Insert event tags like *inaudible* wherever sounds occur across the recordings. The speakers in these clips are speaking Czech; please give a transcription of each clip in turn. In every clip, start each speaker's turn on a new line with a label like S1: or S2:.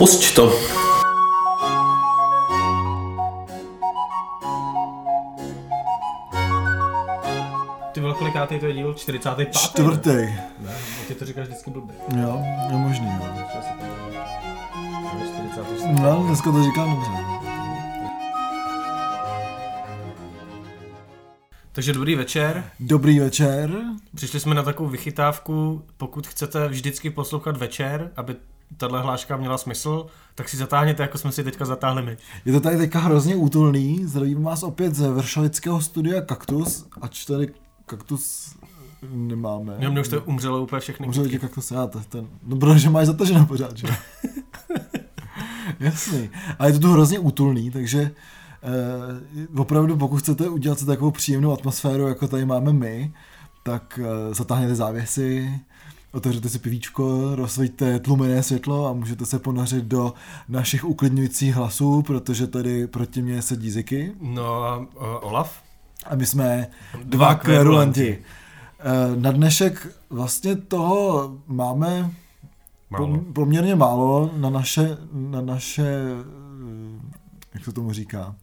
S1: Pusť to. Ty vole, kolikátý to je díl? 45.
S2: Čtvrtý.
S1: Ne, ty to říkáš vždycky blbě.
S2: Jo, je možný, jo.
S1: Já se podívám. To je 46.
S2: No, dneska to říkám dobře.
S1: Takže dobrý večer.
S2: Dobrý večer.
S1: Přišli jsme na takovou vychytávku, pokud chcete vždycky poslouchat večer, aby tahle hláška měla smysl, tak si zatáhněte, jako jsme si teďka zatáhli my.
S2: Je to tady teďka hrozně útulný. Zdravím vás opět ze Vršalického studia Kaktus, ač tady Kaktus nemáme.
S1: Jo, mě už to umřelo úplně všechny.
S2: Můžu ti kaktus, já to, ten, no protože máš zataženo pořád, že? *laughs* Jasný. A je to tu hrozně útulný, takže eh, opravdu pokud chcete udělat si takovou příjemnou atmosféru, jako tady máme my, tak eh, zatáhněte závěsy, otevřete si pivíčko, rozsvíťte tlumené světlo a můžete se ponořit do našich uklidňujících hlasů, protože tady proti mně sedí Ziky
S1: No a uh, Olaf?
S2: a my jsme
S1: Dva
S2: dva
S1: kverulanti.
S2: kverulanti. Eh, Na dnešek vlastně toho máme
S1: Málo.
S2: Pom- poměrně málo na naše, na naše, eh, jak se tomu říká,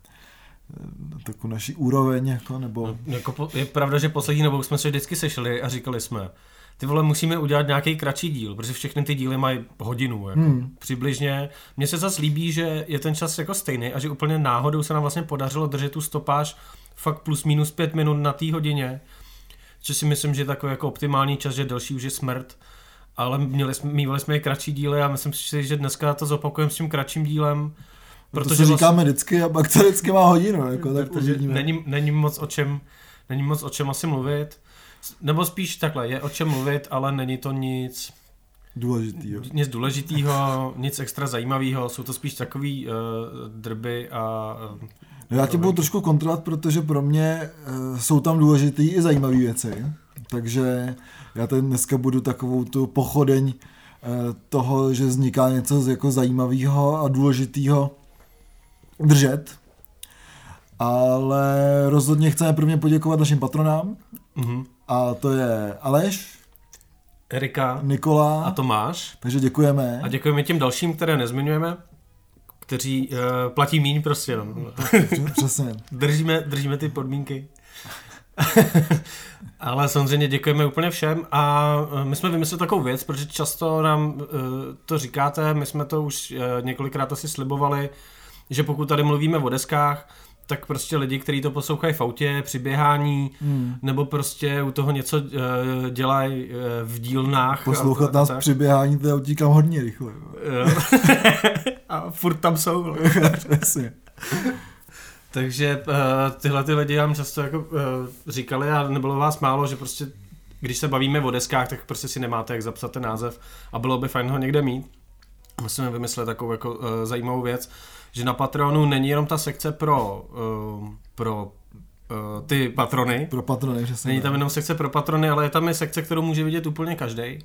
S2: eh, na takovou naší úroveň, jako, nebo...
S1: No, jako po, je pravda, že poslední dobou jsme se vždycky sešli a říkali jsme, ty vole, musíme udělat nějaký kratší díl, protože všechny ty díly mají hodinu, jako
S2: Hmm.
S1: přibližně. Mně se zase líbí, že je ten čas jako stejný a že úplně náhodou se nám vlastně podařilo držet tu stopáž fakt plus minus pět minut na té hodině, což si myslím, že je takový jako optimální čas, že delší už je smrt, ale měli jsme, mývali jsme i kratší díly a myslím si, že dneska to zopakujeme s tím kratším dílem,
S2: Protože to si říkáme vždycky a pak to vždycky má hodinu, jako, tak uvidíme.
S1: není, není, moc o čem, není moc o čem asi mluvit. Nebo spíš takhle, je o čem mluvit, ale není to nic,
S2: Důležitý, jo.
S1: nic důležitého, nic extra zajímavého. Jsou to spíš takový uh, drby a... Uh,
S2: No já tě budu trošku kontrolovat, protože pro mě uh, jsou tam důležitý i zajímavé věci, takže já tady dneska budu takovou tu pochodeň uh, toho, že vzniká něco z- jako zajímavého a důležitého držet. Ale rozhodně chceme prvně poděkovat našim patronám,
S1: uh-huh.
S2: A to je Aleš,
S1: Erika
S2: Nikola,
S1: a Tomáš.
S2: takže děkujeme.
S1: A děkujeme těm dalším, které nezmiňujeme, kteří uh, platí míň prostě. No.
S2: Přesně.
S1: Držíme, držíme ty podmínky. *laughs* Ale samozřejmě děkujeme úplně všem a eh, my jsme vymysleli takovou věc, protože často nám uh, to říkáte, my jsme to už uh, několikrát asi slibovali, že pokud tady mluvíme o deskách, tak prostě lidi, kteří to poslouchají v autě, při běhání,
S2: Hmm.
S1: nebo prostě u toho něco uh, dělají uh, v dílnách.
S2: Poslouchat
S1: a,
S2: nás
S1: a tak.
S2: při běhání, to já utíkám hodně rychle.
S1: Jo. *laughs* a furt tam jsou. *laughs*
S2: Přesně.
S1: Takže uh, tyhle ty lidi nám často jako uh, říkali a nebylo vás málo, že prostě když se bavíme o deskách, tak prostě si nemáte jak zapsat ten název a bylo by fajn ho někde mít. Musíme vymyslet takovou jako uh, zajímavou věc, že na Patreonu není jenom ta sekce pro, uh, pro uh, ty patrony,
S2: Pro patrony, přesně.
S1: Není tam jenom sekce pro patrony, ale je tam i sekce, kterou může vidět úplně každý.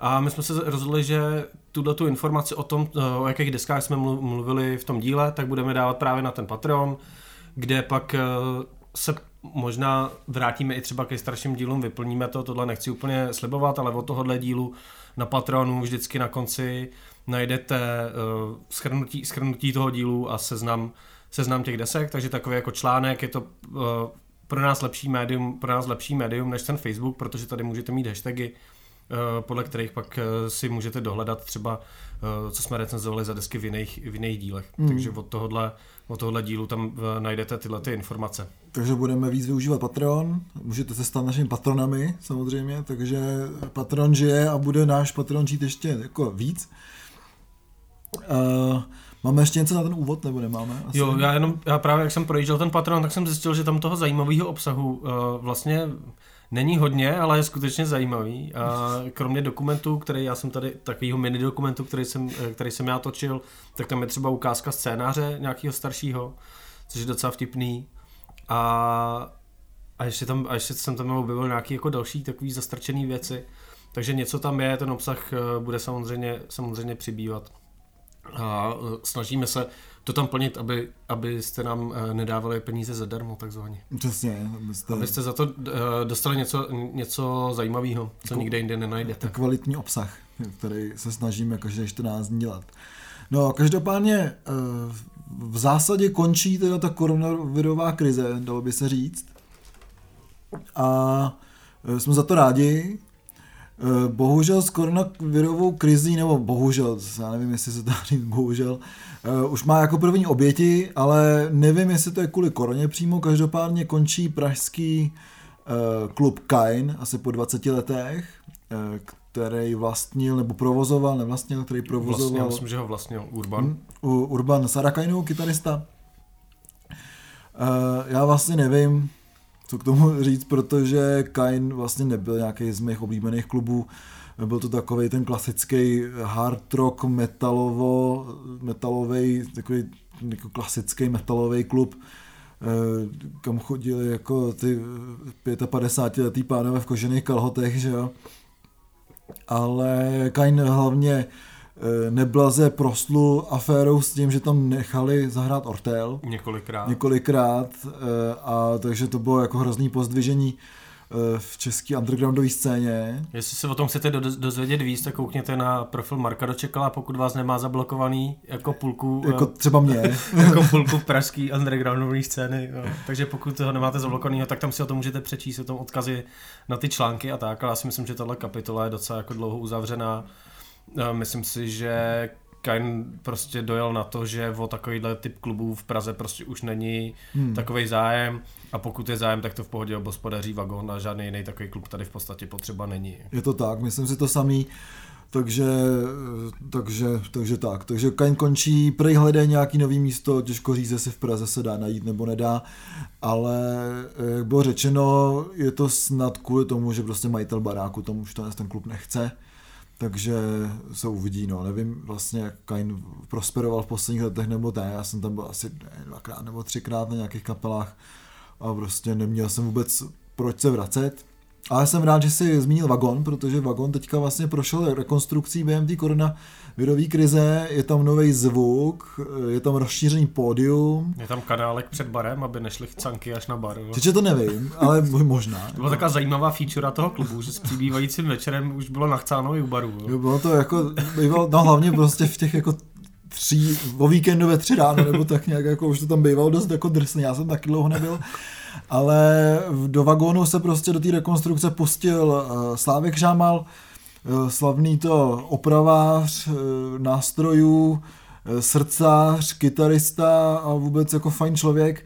S1: A my jsme se rozhodli, že tuhle tu informaci o tom, eh, o jakých deskách jsme mlu- mluvili v tom díle, tak budeme dávat právě na ten Patreon, kde pak se možná vrátíme i třeba ke starším dílům, vyplníme to, tohle nechci úplně slibovat, ale od tohohle dílu na Patronu vždycky na konci najdete uh, schrnutí, schrnutí toho dílu a seznam, seznam těch desek, takže takový jako článek, je to uh, pro nás lepší médium, pro nás lepší médium než ten Facebook, protože tady můžete mít hashtagy, eh, podle kterých pak eh, si můžete dohledat třeba, eh, co jsme recenzovali za desky v jiných, v jiných dílech.
S2: Mm.
S1: Takže od tohohle, od tohohle dílu tam eh, najdete tyhle ty informace.
S2: Takže budeme víc využívat Patreon, můžete se stát našimi patronami samozřejmě, takže Patron žije a bude náš Patron žít ještě jako víc. Uh, máme ještě něco na ten úvod, nebo nemáme? Asi?
S1: Jo, já jenom, já právě jak jsem projížděl ten Patreon, tak jsem zjistil, že tam toho zajímavého obsahu uh, vlastně není hodně, ale je skutečně zajímavý. A kromě dokumentu, který já jsem tady, takového mini dokumentu, který jsem, eh, který jsem já točil, tak tam je třeba ukázka scénáře nějakého staršího, což je docela vtipný. A, a ještě, tam, a ještě jsem tam objevil nějaké jako další takový zastrčené věci. Takže něco tam je, ten obsah bude samozřejmě, samozřejmě přibývat. A eh, snažíme se to tam plnit, aby, abyste nám eh, nedávali peníze zadarmo, takzvaně.
S2: Přesně, abyste
S1: Abyste za to eh, dostali něco, něco zajímavého, co
S2: Jako-
S1: nikde jinde nenajdete.
S2: kvalitní obsah, který se snažíme každé 14 dní dělat. No, každopádně v zásadě končí teda ta koronavirová krize, dalo by se říct. A jsme za to rádi. Eh, bohužel s koronavirovou krizí, nebo bohužel, já nevím, jestli se to dá říct, bohužel, už má jako první oběti, ale nevím, jestli to je kvůli koroně přímo. Každopádně končí pražský klub Kain asi po 20 letech, který vlastnil nebo provozoval, nevlastnil, který provozoval... Vlastně,
S1: myslím, že ho vlastnil Urban. Hmm,
S2: Urban Sarakainu, kytarista. Uh, já vlastně nevím, co k tomu říct, protože Kain vlastně nebyl nějaký z mých oblíbených klubů. Byl to takový ten klasický hard rock metalovo, metalový, takový jako klasický metalový klub, eh, kam chodili jako ty 55 letý pánové v kožených kalhotech, že jo ale Kain hlavně neblaze prostlu aférou s tím, že tam nechali zahrát Ortel.
S1: Několikrát.
S2: Několikrát eh, a takže to bylo jako hrozný pozdvižení eh, v české undergroundové scéně.
S1: Jestli se o tom chcete dozvědět víc, tak koukněte na profil Marka Dočekala, pokud vás nemá zablokovaný jako půlku...
S2: Jako třeba mě. *laughs*
S1: jako půlku pražský undergroundové scény. No. Takže pokud ho nemáte zablokovaný, tak tam si o tom můžete přečíst, o tom odkazy na ty články a tak, ale já si myslím, že tahle kapitola je docela jako dlouho uzavřená. Myslím si, že Kain prostě dojel na to, že o takovýhle typ klubů v Praze prostě už není hmm. takový zájem a pokud je zájem, tak to v pohodě obospodaří vagon a žádný jiný takový klub tady v podstatě potřeba není.
S2: Je to tak, myslím si to samý. Takže, takže, takže tak. Takže Kain končí, prej hledá nějaký nový místo, těžko říct, jestli v Praze se dá najít nebo nedá, ale jak bylo řečeno, je to snad kvůli tomu, že prostě majitel baráku tomu už ten klub nechce, takže se uvidí, no, nevím vlastně, jak Kain prosperoval v posledních letech nebo ne, já jsem tam byl asi dvakrát nebo třikrát na nějakých kapelách a prostě neměl jsem vůbec proč se vracet, ale jsem rád, že jsi zmínil Vagon, protože Vagon teďka vlastně prošel rekonstrukcí během té koronavirové krize, je tam nový zvuk, je tam rozšířený pódium.
S1: Je tam kanálek před barem, aby nešli canky až na bar.
S2: Čiže to nevím, ale možná.
S1: to byla taková zajímavá feature toho klubu, že s přibývajícím večerem už bylo nachcáno i u baru.
S2: Jo, bylo to jako, býval, no hlavně prostě v těch jako tří, o víkendu ve tři ráno, nebo tak nějak, jako už to tam bývalo dost jako drsný, já jsem taky dlouho nebyl ale do vagónu se prostě do té rekonstrukce pustil uh, Slávek Žámal, uh, slavný to opravář uh, nástrojů, srdcář, kytarista a vůbec jako fajn člověk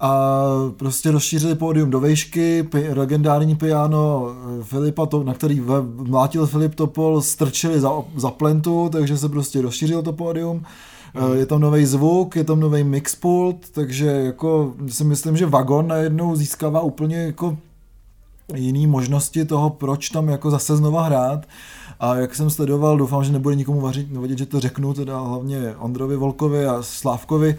S2: a prostě rozšířili pódium do vejšky, legendární piano Filipa, to, na který mlátil Filip Topol, strčili za, za plentu, takže se prostě rozšířilo to pódium. Mm. Je tam nový zvuk, je tam nový mixpult, takže jako si myslím, že Vagon najednou získává úplně jako jiný možnosti toho, proč tam jako zase znova hrát. A jak jsem sledoval, doufám, že nebude nikomu vařit, nevadit, že to řeknu, teda hlavně Ondrovi Volkovi a Slávkovi,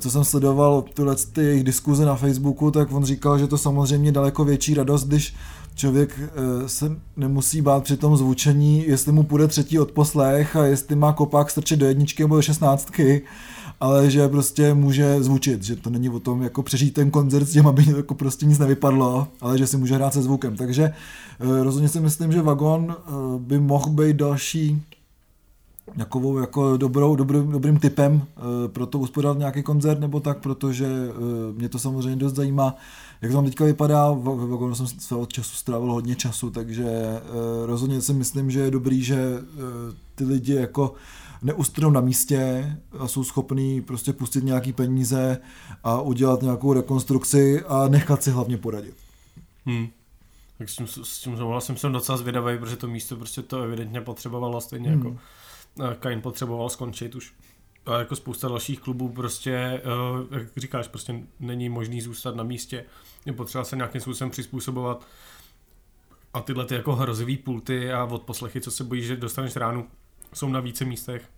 S2: co jsem sledoval tyhle ty jejich diskuze na Facebooku, tak on říkal, že to samozřejmě daleko větší radost, když člověk eh, se nemusí bát při tom zvučení, jestli mu půjde třetí odposlech a jestli má kopák strčit do jedničky nebo do šestnáctky, ale že prostě může zvučit, že to není o tom jako přežít ten koncert s tím, aby jako prostě nic nevypadlo, ale že si může hrát se zvukem. Takže eh, rozhodně si myslím, že Vagon eh, by mohl být další takovou jako dobrou, dobrým, dobrým typem pro to uspořádat nějaký koncert nebo tak, protože mě to samozřejmě dost zajímá jak to tam teďka vypadá, ve vagonu jsem svého času strávil hodně času, takže uh, rozhodně si myslím, že je dobrý, že uh, ty lidi jako neustrnou na místě a jsou schopní prostě pustit nějaký peníze a udělat nějakou rekonstrukci a nechat si hlavně poradit.
S1: Hmm. Tak s tím, s tím souhlasím, jsem docela zvědavý, protože to místo prostě to evidentně potřebovalo stejně hmm. jako Kain potřeboval skončit už a jako spousta dalších klubů prostě, jak říkáš, prostě není možný zůstat na místě je potřeba se nějakým způsobem přizpůsobovat a tyhle ty jako hrozivý pulty a odposlechy, co se bojíš, že dostaneš ránu, jsou na více místech.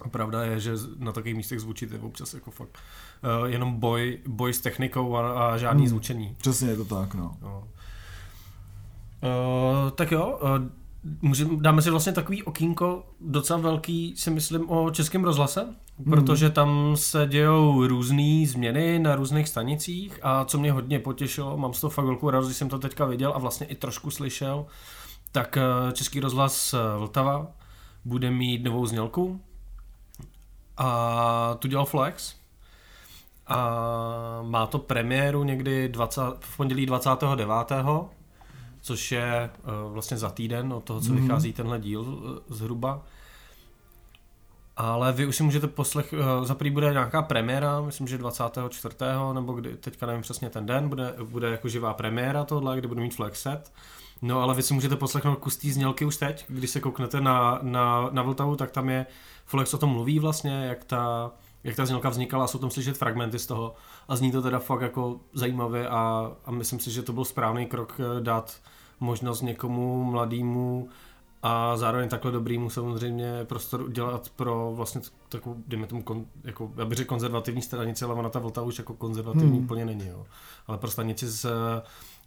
S1: A pravda je, že na takových místech zvučit je občas jako fakt uh, jenom boj, boj s technikou a, a žádný hmm, zvučení.
S2: Přesně je to tak, no. no.
S1: Uh, tak jo, uh, můžeme, dáme si vlastně takový okýnko docela velký, si myslím, o českém rozhlase, hmm. protože tam se dějou různé změny na různých stanicích a co mě hodně potěšilo, mám z toho fakt velkou radost, když jsem to teďka viděl a vlastně i trošku slyšel, tak eh, Český rozhlas eh, Vltava bude mít novou znělku, a tu dělal Flex. A má to premiéru někdy 20, v pondělí 29. což je uh, vlastně za týden od toho, co mm-hmm. vychází tenhle díl uh, zhruba. Ale vy už si můžete poslech, uh, za bude nějaká premiéra, myslím, že 24. nebo kdy, teďka nevím přesně ten den, bude, bude jako živá premiéra tohle, kde bude mít flex set. No ale vy si můžete poslechnout kus té znělky už teď, když se kouknete na, na, na Vltavu, tak tam je, Flex o tom mluví vlastně, jak ta, jak ta znělka vznikala a jsou tam slyšet fragmenty z toho a zní to teda fakt jako zajímavě a, a myslím si, že to byl správný krok eh, dát možnost někomu mladému a zároveň takhle dobrýmu samozřejmě prostor dělat pro vlastně takovou, dejme tomu, kon, jako, já bych řekl konzervativní stanici, ale ona ta Vltava už jako konzervativní hmm. úplně není, jo. Ale pro stanici s,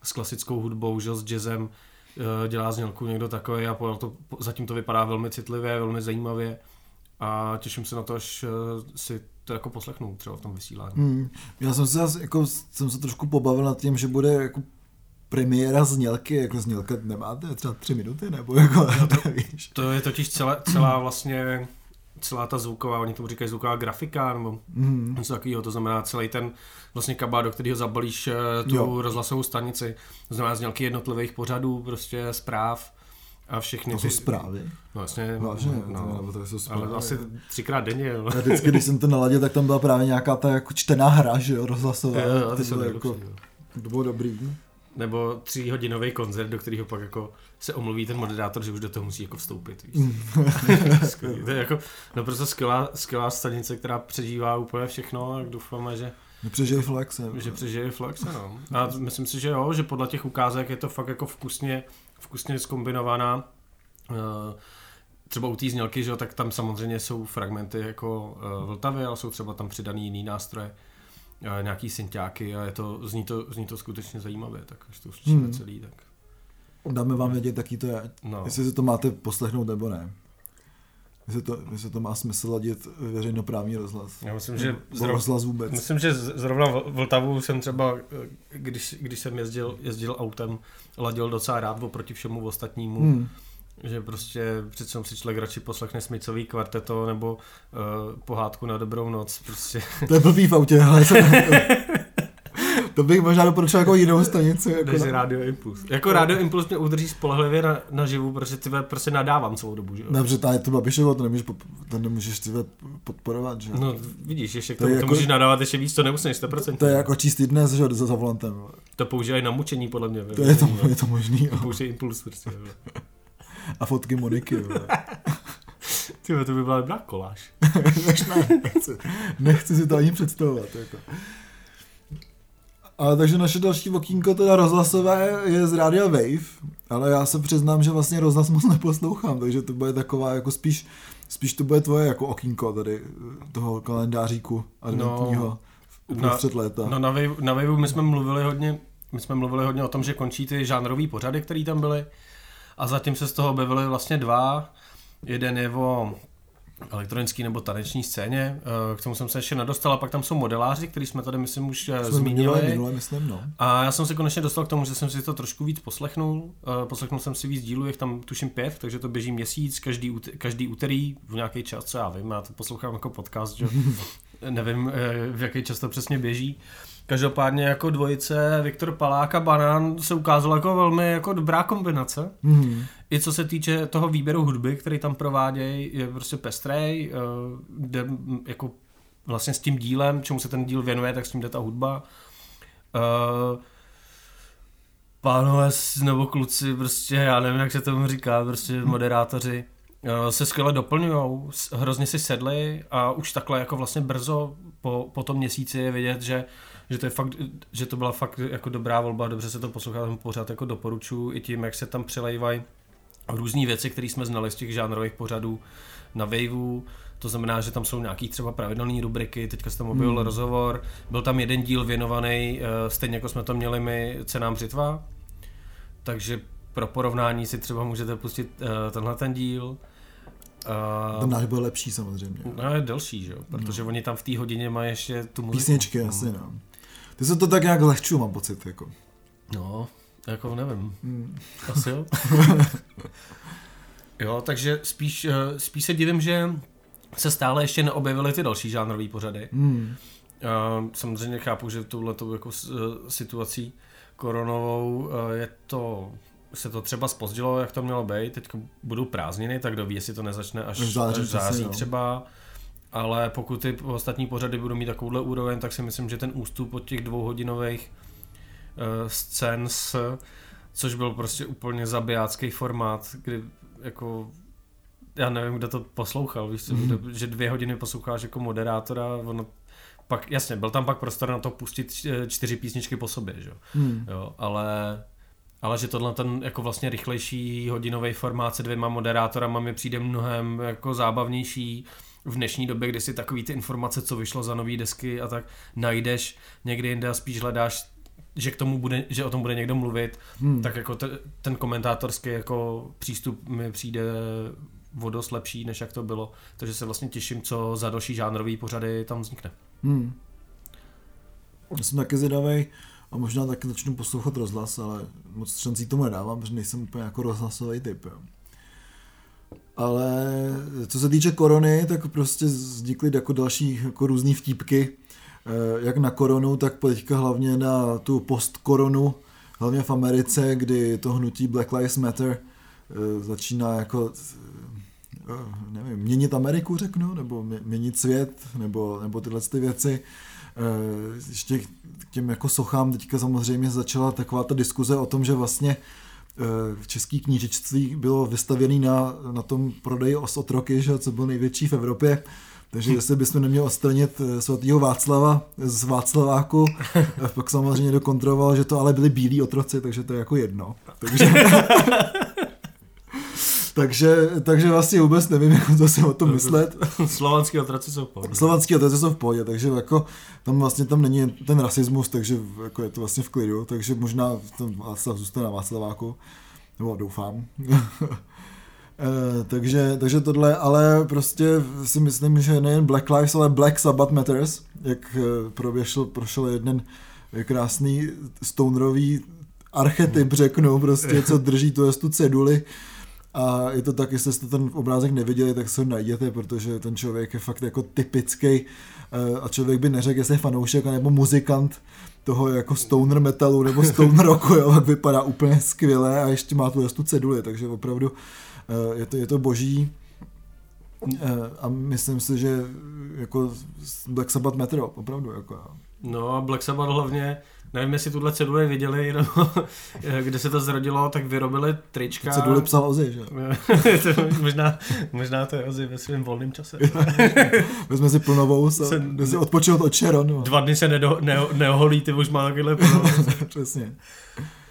S1: s klasickou hudbou, že s jazzem eh, dělá znělku někdo takový a to, zatím to vypadá velmi citlivě, velmi zajímavě a těším se na to, až eh, si to jako poslechnu třeba v tom vysílání. Hmm.
S2: Já jsem se, jako, jsem se trošku pobavil nad tím, že bude jako premiéra znělky, jako znělka nemáte třeba tři minuty, nebo jako, *laughs*
S1: no to, víš. To je totiž celá, celá vlastně celá ta zvuková, oni tomu říkají zvuková grafika, nebo mm. něco takového, to znamená celý ten vlastně kabát, do kterého zabalíš eh, tu jo. rozhlasovou stanici, to znamená znělky jednotlivých pořadů, prostě zpráv, a všechny
S2: to ty... jsou zprávy?
S1: No jasně.
S2: Vážně, no, no, to jsou zprávy.
S1: Ale asi třikrát denně. Jo.
S2: A vždycky, když jsem to naladil, tak tam byla právě nějaká ta jako čtená hra, že jo, rozhlasová.
S1: Jo, jo, ty jsou jako,
S2: to bylo dobrý.
S1: Nebo tříhodinový koncert, do kterého pak jako se omluví ten moderátor, že už do toho musí jako vstoupit. Víš. *laughs* to je jako naprosto skvělá, skvělá stanice, která přežívá úplně všechno a doufáme, že
S2: Přežije flexe.
S1: Že přežije flexe, no. A myslím si, že jo, že podle těch ukázek je to fakt jako vkusně vkusně zkombinovaná. Eh, třeba u té znělky, že, tak tam samozřejmě jsou fragmenty jako eh, Vltavy, ale jsou třeba tam přidaný jiný nástroje, eh, nějaký synťáky a je to, zní, to, zní to skutečně zajímavě, tak až to uslyšíme hmm. celý, tak...
S2: Dáme vám vědět, jaký to je, no. jestli si to máte poslechnout nebo ne. Jestli to, jestli to má smysl ladit veřejnoprávní rozhlas.
S1: Já myslím, že
S2: zrovna, rozhlas vůbec.
S1: Myslím, že zrovna Vltavu jsem třeba, když, když jsem jezdil, jezdil autem, ladil docela rád oproti všemu ostatnímu. Hmm. Že prostě přece si člověk radši poslechne smicový kvarteto nebo uh, pohádku na dobrou noc. Prostě.
S2: To je blbý v autě, ale *laughs* To bych možná doporučil jako jinou stanici. Jako
S1: Než na... Radio Impuls. Jako Radio Impuls mě udrží spolehlivě na, na živu, protože ty prostě nadávám celou dobu, že jo?
S2: Dobře, to je to Babišovo, to nemůžeš, to nemůžeš ty podporovat, že
S1: No vidíš, ještě k tomu to, to jako, můžeš nadávat ještě víc, to nemusíš 100%.
S2: To je jako čistý dnes, že za, za volantem.
S1: To používají na mučení, podle mě.
S2: To je to, je to možný,
S1: jo. Používají Impuls prostě.
S2: A fotky Moniky, jo. *laughs*
S1: Ty to by byla dobrá koláž.
S2: ne, *laughs* nechci, nechci si to ani představovat. Jako. A takže naše další okýnko teda rozhlasové je z Rádia Wave, ale já se přiznám, že vlastně rozhlas moc neposlouchám, takže to bude taková jako spíš, spíš to bude tvoje jako okýnko tady toho kalendáříku adventního no, před léta.
S1: No na, Wave, na Wave my jsme mluvili hodně, my jsme mluvili hodně o tom, že končí ty žánrový pořady, které tam byly a zatím se z toho objevily vlastně dva. Jeden je o elektronický nebo taneční scéně. Eh, k tomu jsem se ještě nedostal a pak tam jsou modeláři, který jsme tady, myslím, už eh, jsme zmínili.
S2: Minule, myslím, no.
S1: A já jsem se konečně dostal k tomu, že jsem si to trošku víc poslechnul. Eh, poslechnul jsem si víc dílů, jak tam tuším pět, takže to běží měsíc, každý, každý úterý v nějaký čas, co já vím, já to poslouchám jako podcast, že *laughs* nevím, v jaký čas to přesně běží. Každopádně jako dvojice Viktor Palák a Banán se ukázalo jako velmi jako dobrá kombinace. Mm. I co se týče toho výběru hudby, který tam provádějí, je prostě pestrej, eh, jde jako vlastně s tím dílem, čemu se ten díl věnuje, tak s tím jde ta hudba. Uh, pánové nebo kluci, prostě já nevím, jak se tomu říká, prostě moderátoři, uh, se skvěle doplňují, hrozně si sedli a už takhle jako vlastně brzo po, po tom měsíci je vidět, že že to, je fakt, že to byla fakt jako dobrá volba, dobře se to poslouchá, tam pořád jako doporučuji i tím, jak se tam přelejvají různé věci, které jsme znali z těch žánrových pořadů na Waveu, to znamená, že tam jsou nějaký třeba pravidelné rubriky, teďka jsem tam objevil hmm. rozhovor, byl tam jeden díl věnovaný, eh, stejně jako jsme to měli my, cenám břitva, takže pro porovnání si třeba můžete pustit uh, tenhle ten díl.
S2: Uh, ten náš byl lepší samozřejmě.
S1: No je delší, že jo, protože no. oni tam v té hodině mají ještě tu muziku.
S2: Písničky, asi no. Ty se to tak nějak lehču, mám pocit, jako.
S1: No, jako nevím. Hmm. Asi jo. *laughs* jo, takže spíš, eh, spíš se divím, že se stále ještě neobjevily ty další žánrové pořady.
S2: Hmm.
S1: Uh, samozřejmě chápu, že touhletou jako eh, situací koronovou eh, je to se to třeba spozdilo, jak to mělo být, teď budou prázdniny, tak kdo ví, jestli to nezačne až,
S2: v září,
S1: až září
S2: no.
S1: Ale pokud ty ostatní pořady budou mít takovouhle úroveň, tak si myslím, že ten ústup od těch dvouhodinových uh, scén s, což byl prostě úplně zabijácký formát, kdy jako já nevím, kdo to poslouchal, víš
S2: Mhm.
S1: kdo, že dvě hodiny posloucháš jako moderátora, ono pak, jasně, byl tam pak prostor na to pustit č- čtyři písničky po sobě, že? jo.
S2: Hmm.
S1: jo, ale ale že tohle ten jako vlastně rychlejší hodinový formát se dvěma moderátorama mi přijde mnohem jako zábavnější v dnešní době, kdy si takový ty informace, co vyšlo za nový desky a tak najdeš někde jinde a spíš hledáš že k tomu bude, že o tom bude někdo mluvit,
S2: Hmm.
S1: tak jako te, ten komentátorský jako přístup mi přijde o dost lepší, než jak to bylo. Takže se vlastně těším, co za další žánrový pořady tam vznikne.
S2: Hmm. Já jsem taky zvědavý a možná taky začnu poslouchat rozhlas, ale moc šancí tomu nedávám, protože nejsem úplně jako rozhlasový typ. Jo. Ale co se týče korony, tak prostě vznikly jako další jako různé vtípky, eh, jak na koronu, tak teďka hlavně na tu postkoronu, hlavně v Americe, kdy to hnutí Black Lives Matter eh, začíná jako eh, nevím, měnit Ameriku řeknu, nebo mě- měnit svět, nebo, nebo tyhle ty věci. Ještě k těm jako sochám teďka samozřejmě začala taková ta diskuze o tom, že vlastně v český knížectví bylo vystavěný na, na tom prodeji os otroky, že, co byl největší v Evropě. Takže jestli bychom neměli odstranit eh, svatýho Václava z Václaváku, *laughs* eh, pak samozřejmě někdo kontroloval, že to ale byli bílí otroci, takže to je jako jedno. Takže, *laughs* takže, takže vlastně vůbec nevím, jako co si o tom myslet. *laughs*
S1: Slovanský otroci jsou v pohodě.
S2: Slovanský otroci jsou v pohodě, takže jako tam vlastně tam není ten rasismus, takže jako je to vlastně v klidu, takže možná ten Václav zůstane na Václaváku, nebo doufám. *laughs* Eh, takže, takže tohle, ale prostě si myslím, že nejen Black Lives, ale Black Sabbath Matters, jak eh, proběšel, prošel jeden krásný stonerový archetyp, řeknu, prostě, co drží tu, tu ceduli. A je to tak, jestli jste ten obrázek neviděli, tak se ho najděte, protože ten člověk je fakt jako typický eh, a člověk by neřekl, jestli je fanoušek nebo muzikant toho jako stoner metalu nebo stoner rocku, *laughs* jo, tak vypadá úplně skvěle a ještě má tu tu ceduli, takže opravdu eh, je to, je to boží. Eh, A myslím si, že jako Black Sabbath Matter, opravdu. Jako.
S1: No a Black Sabbath hlavně, nevím jestli tuhle ceduli viděli, *laughs* nebo kde se to zrodilo, tak vyrobili trička.
S2: Ceduli psal Ozzy, že jo. *laughs*
S1: možná, možná to je Ozzy ve svém volném čase. *laughs*
S2: Vezme si plnovou,
S1: Jsem-
S2: jde si odpočinout od Sharon. no.
S1: Dva dny se nedo, ne, neoholí, ty už má takovýhle.
S2: Přesně.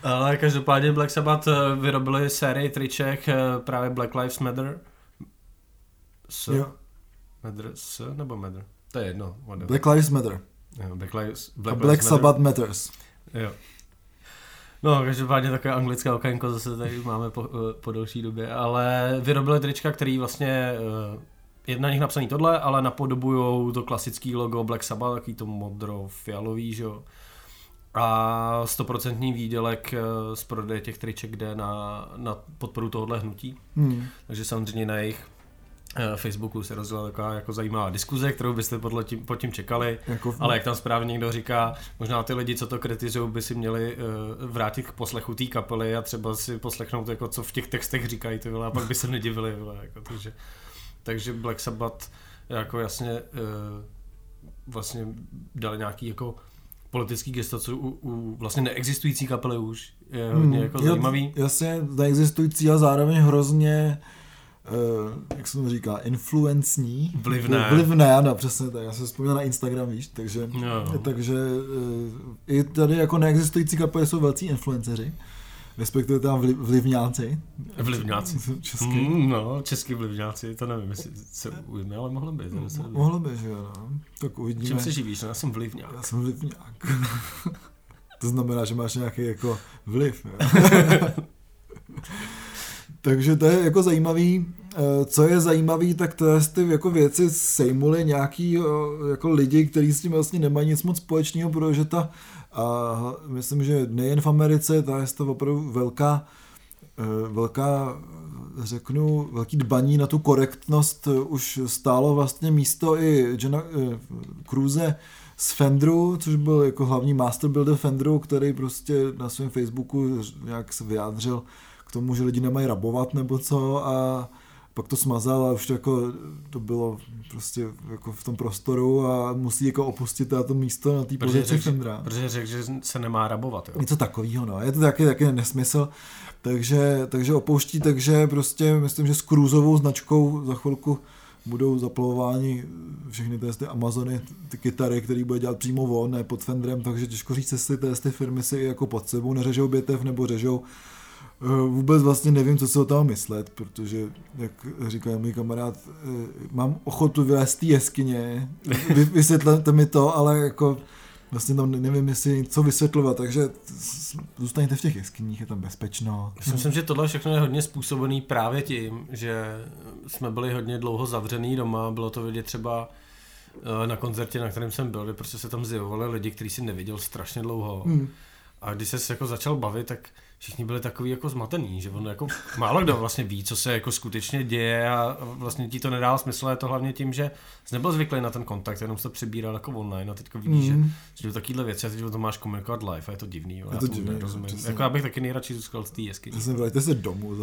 S1: Ale každopádně Black Sabbath eh, vyrobili sérii triček eh, právě Black Lives Matter. S?
S2: Jo.
S1: Matter s nebo Matter? To je jedno. whatever.
S2: Black Lives Matter.
S1: Jo, Black Lives,
S2: A
S1: Black,
S2: Black
S1: Lives Matter.
S2: Sabbath Matters.
S1: Jo. No, každopádně takové anglické okénko zase tady máme po, eh, po delší době, ale vyrobili trička, který vlastně eh, je na nich napsaný tohle, ale napodobujou to klasický logo Black Sabbath, takový to modro-fialový, že jo. A stoprocentní výdělek eh, z prodeje těch triček jde na, na podporu tohohle hnutí.
S2: Hmm.
S1: Takže samozřejmě na jejich Facebooku se rozjela taková jako zajímavá diskuze, kterou byste podle tím, pod tím čekali.
S2: Jako,
S1: Ale jak tam správně někdo říká, možná ty lidi, co to kritizují, by si měli uh, vrátit k poslechu té kapely a třeba si poslechnout, jako, co v těch textech říkají, ty vole, a pak by se nedivili. Vole, jako, takže, takže Black Sabbath jako jasně uh, vlastně dali nějaký jako politický gesto, co u, u vlastně neexistující kapely už je hodně jako
S2: Hmm. Jo,
S1: zajímavý.
S2: Jasně, neexistující a zároveň hrozně Uh, jak se to říká, influencní.
S1: Vlivné.
S2: Vlivné, ano, přesně tak. Já jsem vzpomněl na Instagram, víš, takže,
S1: Jo.
S2: takže uh, i tady jako neexistující kapely jsou velcí influenceři, respektive tam vliv, vlivňáci.
S1: Vlivňáci.
S2: Česky.
S1: Mm, no, český vlivňáci, to nevím, jestli se ujme, ale mohlo by. Dobrý.
S2: Mohlo by, že jo, no. Tak uvidíme.
S1: Čím se živíš? No, já jsem vlivňák.
S2: Já jsem vlivňák. *laughs* to znamená, že máš nějaký jako vliv. *laughs* Takže to je jako zajímavý. Eh, Co je zajímavý, tak to je ty jako věci sejmuly nějaký eh, jako lidi, kteří s tím vlastně nemají nic moc společného, protože ta a myslím, že nejen v Americe, ta je to opravdu velká velká, řeknu, velký dbaní na tu korektnost už stálo vlastně místo i Jenna Cruze z Fendru, což byl jako hlavní master builder Fendru, který prostě na svém Facebooku nějak se vyjádřil k tomu, že lidi nemají rabovat nebo co a pak to smazal a už to jako to bylo prostě jako v tom prostoru a musí jako opustit to místo na té pozici Fendra.
S1: Protože řekl, že se nemá rabovat. Jo?
S2: Něco takového, no. Je to taky, taky nesmysl. Takže, takže opouští, takže prostě myslím, že s krůzovou značkou za chvilku budou zaplavováni všechny ty Amazony, ty kytary, které bude dělat přímo on, ne pod Fendrem, takže těžko říct, jestli ty firmy si jako pod sebou neřežou bětev nebo řežou vůbec vlastně nevím, co si o tom myslet, protože, jak říká můj kamarád, eh, mám ochotu vylézt z té jeskyně, vysvětlete mi to, ale jako vlastně tam nevím, jestli co vysvětlovat, takže zůstaňte v těch jeskyních, je tam bezpečno.
S1: Já myslím, že tohle všechno je hodně způsobený právě tím, že jsme byli hodně dlouho zavřený doma, bylo to vidět třeba eh, na koncertě, na kterém jsem byl, kde prostě se tam zjevovali lidi, který si neviděl strašně dlouho. Hmm. A když se jako začal bavit, tak všichni byli takový jako zmatený, že on jako málo kdo vlastně ví, co se jako skutečně děje a vlastně ti to nedá smysl, je to hlavně tím, že jsi nebyl zvyklý na ten kontakt, jenom se přebíral jako online a teď vidíš, mm. že, že takovýhle věci a teď to máš komunikovat live a je to divný. Jo,
S2: je to divný,
S1: rozumím. Jako já bych taky nejradši zůstal z té jeskyně.
S2: Vrajte se domů,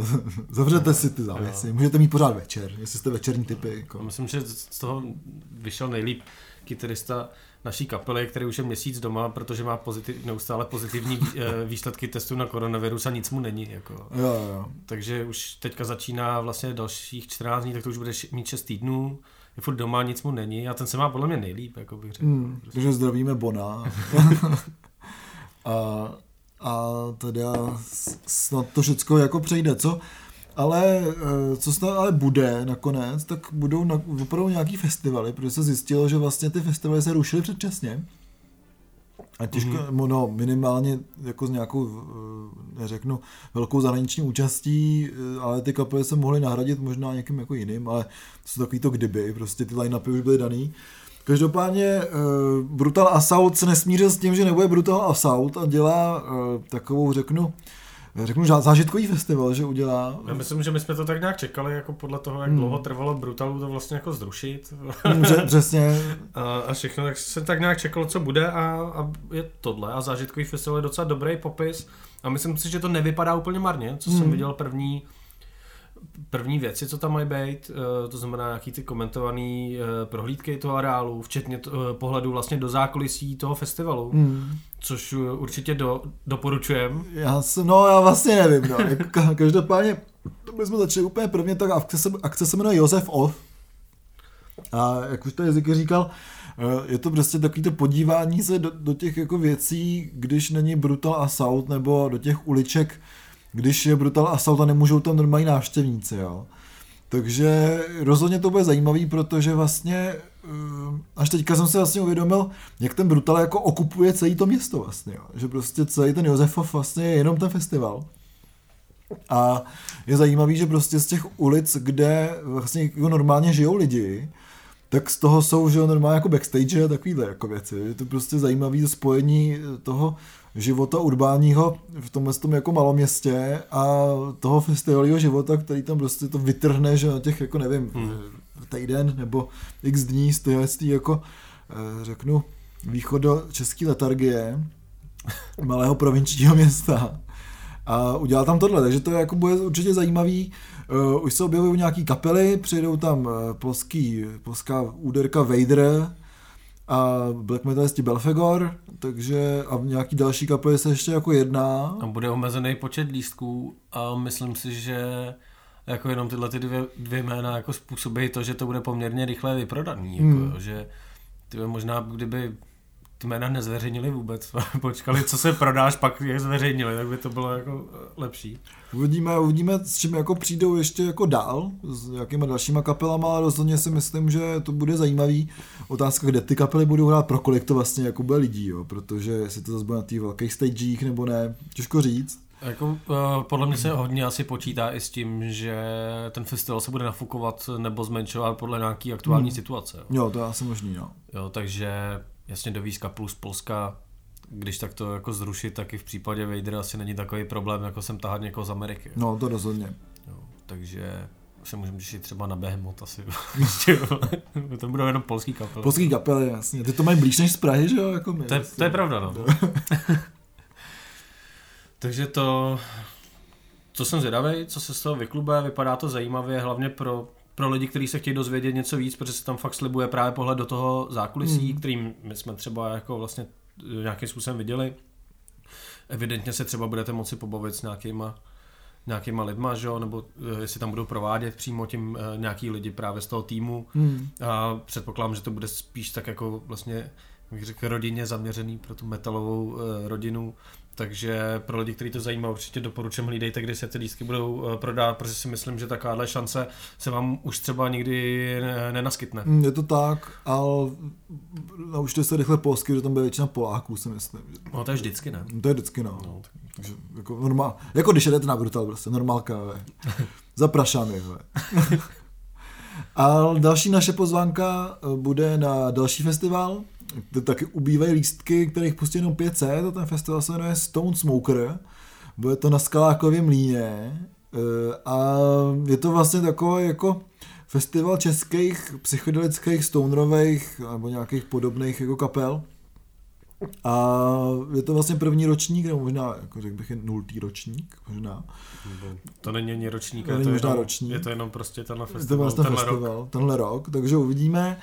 S2: zavřete no, si ty závěsy, můžete mít pořád večer, jestli jste večerní typy. Jako.
S1: Myslím, že z toho vyšel nejlíp kytarista naší kapely, který už je měsíc doma, protože má pozitiv, neustále pozitivní *laughs* eh, výsledky testů na koronavirus a nic mu není. Jako.
S2: Jo, jo.
S1: Takže už teďka začíná vlastně dalších 14 dní, tak to už bude mít 6 týdnů je furt doma, nic mu není a ten se má podle mě nejlíp, jako bych řekl. Hmm,
S2: prostě. Takže zdravíme Bona. *laughs* a, a teda snad to všechno jako přejde, co? Ale eh, co snad ale bude nakonec, tak budou na, opravdu nějaký festivaly, protože se zjistilo, že vlastně ty festivaly se rušily předčasně. A těžko, mm-hmm. no minimálně jako s nějakou, eh, neřeknu, velkou zahraniční účastí, eh, ale ty kapely se mohly nahradit možná někým jako jiným, ale to jsou takový to kdyby, prostě ty line-upy už byly daný. Každopádně uh, Brutal Assault se nesmířil s tím, že nebude Brutal Assault a dělá uh, takovou, řeknu, řeknu, zážitkový festival, že udělá.
S1: Já myslím, že my jsme to tak nějak čekali, jako podle toho, jak hmm. dlouho trvalo Brutalu to vlastně jako zrušit.
S2: Hmm, přesně. *laughs*
S1: A, a všechno, tak se tak nějak čekalo, co bude a, a je tohle. A zážitkový festival je docela dobrý popis. A myslím si, že to nevypadá úplně marně, co hmm. jsem viděl první první věci, co tam mají být, eh, to znamená nějaký ty komentované eh, prohlídky toho areálu, včetně to, eh, pohledu vlastně do zákulisí toho festivalu, hmm. což určitě do, doporučujem.
S2: Já jsem, no já vlastně nevím, no. Každopádně my jsme začali úplně prvně, tak akce se, akce se jmenuje Josef Off. A jak už to jazyk říkal, je to prostě takový to podívání se do, do těch jako věcí, když není Brutal Assault, nebo do těch uliček, když je Brutal Assault a nemůžou tam normální návštěvníci, jo. Takže rozhodně to bude zajímavý, protože vlastně eh, až teďka jsem se vlastně uvědomil, jak ten Brutal jako okupuje celé to město vlastně, jo. že prostě celý ten Josefov vlastně je jenom ten festival. A je zajímavý, že prostě z těch ulic, kde vlastně jako normálně žijou lidi, tak z toho jsou že normálně jako backstage a takovýhle jako věci. Je to prostě zajímavé spojení toho života urbánního v tomhle tom jako maloměstě a toho festivalního života, který tam prostě to vytrhne, že na těch jako nevím, hmm. týden nebo x dní z téhle jako eh, řeknu východo české letargie *laughs* malého provinčního města a udělal tam tohle, takže to je jako bude určitě zajímavý. Uh, už se objevují nějaký kapely, přijdou tam uh, polský, polská úderka Vader, a black metalisti Belfegor, takže a nějaký další kapely se ještě jako jedná.
S1: Tam bude omezený počet lístků a myslím si, že jako jenom tyhle ty dvě, dvě jména jako způsobí to, že to bude poměrně rychle vyprodaný. Jako, hmm. že ty možná kdyby ty jména nezveřejnili vůbec. *laughs* Počkali, co se prodáš, pak je zveřejnili, tak by to bylo jako eh, lepší.
S2: Uvidíme, uvidíme, s čím jako přijdou ještě jako dál, s jakýma dalšíma kapelama, ale rozhodně si myslím, že to bude zajímavý. Otázka, kde ty kapely budou hrát, pro kolik to vlastně jako bude lidí, jo? protože jestli to zase bude na těch velkých stagech nebo ne, těžko říct.
S1: Jako, uh, podle mě se hodně asi počítá i s tím, že ten festival se bude nafukovat nebo zmenšovat podle nějaký aktuální hmm. situace. Jo,
S2: jo to je asi možný, no.
S1: Jo, takže jasně do výzka plus Polska, když tak to jako zrušit, tak i v případě Vadera asi není takový problém, jako jsem tahat někoho z Ameriky.
S2: No, to rozhodně.
S1: Jo, takže se můžeme těšit třeba na Behemoth asi. *laughs* to budou jenom polský kapely.
S2: Polský kapely, jasně. Ty to mají blíž než z Prahy, že jo? Jako my,
S1: to, je, to je pravda, no. *laughs* takže to, co jsem zvědavý, co se z toho vyklube, vypadá to zajímavě, hlavně pro, pro lidi, kteří se chtějí dozvědět něco víc, protože se tam fakt slibuje právě pohled do toho zákulisí, hmm. kterým my jsme třeba jako vlastně nějakým způsobem viděli. Evidentně se třeba budete moci pobavit s nějakýma nějakýma lidma, že jo, nebo eh, jestli tam budou provádět přímo tím uh, nějaký lidi právě z toho týmu. Hmm. A předpokládám, že to bude spíš tak jako vlastně, bych řekl, rodině zaměřený pro tu metalovou rodinu. Takže pro lidi, kteří to zajímá, určitě doporučím, hlídejte, kdy se ty lístky budou uh, prodávat, protože si myslím, že takováhle šance se vám už třeba nikdy nenaskytne.
S2: Hmm, je to tak, ale naučte se rychle polsky, že tam bude většina Poláků, si myslím.
S1: No to je vždycky, ne?
S2: To je vždycky, no. no tak takže jako normál, jako když jdete na Brutal, prostě normálka, ve. *laughs* Zaprašám je, A *laughs* další naše pozvánka eh, bude na další festival, to taky ubývají lístky, kterých pustí jenom 500, a ten festival se jmenuje Stone Smoker, bude to na Skalákově mlíně eh, a je to vlastně takový jako festival českých psychedelických, stonerových nebo nějakých podobných jako kapel. A je to vlastně první ročník, nebo možná, jako řekl bych, je nultý ročník, možná.
S1: To není ani ročník,
S2: to je to možná
S1: jenom,
S2: ročník.
S1: je to jenom prostě tenhle festival,
S2: je to vlastně
S1: tenhle
S2: festival
S1: rok.
S2: tenhle rok, takže uvidíme.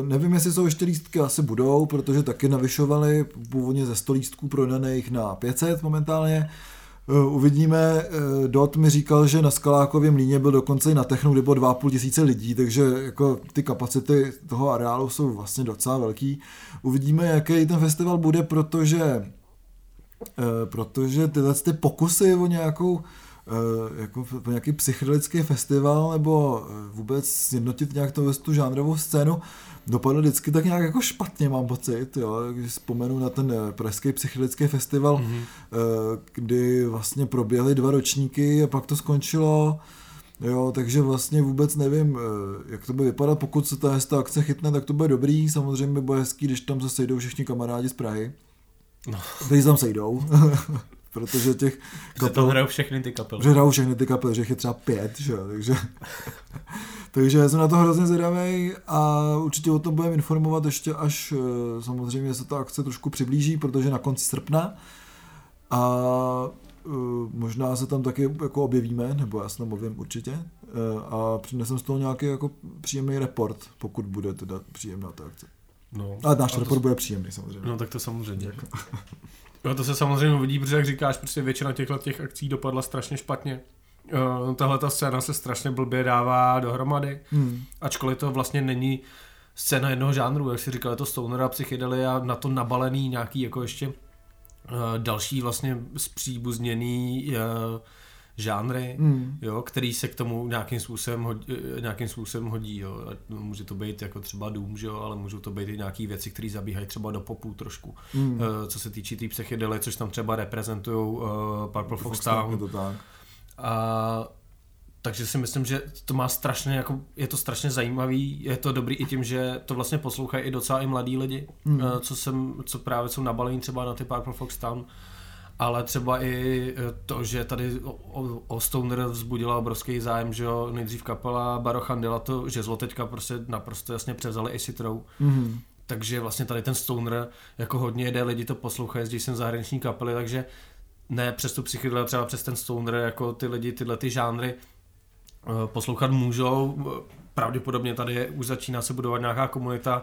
S2: Uh, nevím, jestli jsou ještě lístky, asi budou, protože taky navyšovali původně ze 100 lístků prodaných na 500 momentálně. Uh, uvidíme, uh, Dot mi říkal, že na Skalákově mlíně byl dokonce i na Technu, kde bylo 2,5 tisíce lidí, takže jako ty kapacity toho areálu jsou vlastně docela velký. Uvidíme, jaký ten festival bude, protože uh, protože tyhle ty pokusy o nějakou jako nějaký psychedelický festival nebo vůbec sjednotit nějak to, tu žánrovou scénu, dopadlo vždycky tak nějak jako špatně, mám pocit, jo, když vzpomenu na ten eh, pražský psychedelický festival, mm-hmm. kdy vlastně proběhly dva ročníky a pak to skončilo, jo, takže vlastně vůbec nevím, eh, jak to bude vypadat, pokud se ta, ta akce chytne, tak to bude dobrý, samozřejmě bude hezký, když tam se sejdou všichni kamarádi z Prahy, no. kteří tam sejdou. *laughs* protože těch
S1: kapel... to hrajou všechny ty kapely.
S2: Že hrajou všechny ty kapely, že je třeba pět, že takže... *laughs* takže jsem na to hrozně zvědavý a určitě o tom budeme informovat ještě až eh, samozřejmě se ta akce trošku přiblíží, protože na konci srpna a uh, možná se tam taky jako objevíme, nebo já se tam objevím určitě uh, a přinesem z toho nějaký jako příjemný report, pokud bude teda příjemná ta akce. No, Ale náš report to... bude příjemný samozřejmě.
S1: No tak to samozřejmě. No to se samozřejmě uvidí, protože jak říkáš, prostě většina těchto těch akcí dopadla strašně špatně. Uh, tahle ta scéna se strašně blbě dává dohromady, hmm. ačkoliv to vlastně není scéna jednoho žánru, jak si říkal, je to stoner a psychedely a na to nabalený nějaký jako ještě uh, další vlastně zpříbuzněný uh, žánry, mm. jo, který se k tomu nějakým způsobem hodí, eh, nějakým způsobem hodí. Jo. Může to být jako třeba dům, že jo, ale můžou to být i nějaké věci, které zabíhají třeba do popu trošku. Mm. Uh, co se týče té tý psychedely, což tam třeba reprezentují uh, Purple Fox Town.
S2: To tak.
S1: A takže si myslím, že to má strašně, jako, je to strašně zajímavý, je to dobrý i tím, že to vlastně poslouchají i docela i mladí lidi, mm. uh, co, jsem, co právě jsou nabalení třeba na ty Purple Fox Town ale třeba i e, to, že tady o, o Stoner vzbudila obrovský zájem, že jo, nejdřív kapela Barochandela to, že zlo teďka prostě naprosto jasně převzali i Citrou. Mm-hmm. Takže vlastně tady ten Stoner jako hodně jede, lidi to poslouchají, jezdí sem zahraniční kapely, takže ne přes tu psychedel, třeba přes ten Stoner, jako ty lidi tyhle ty žánry e, poslouchat můžou. Pravděpodobně tady už začíná se budovat nějaká komunita,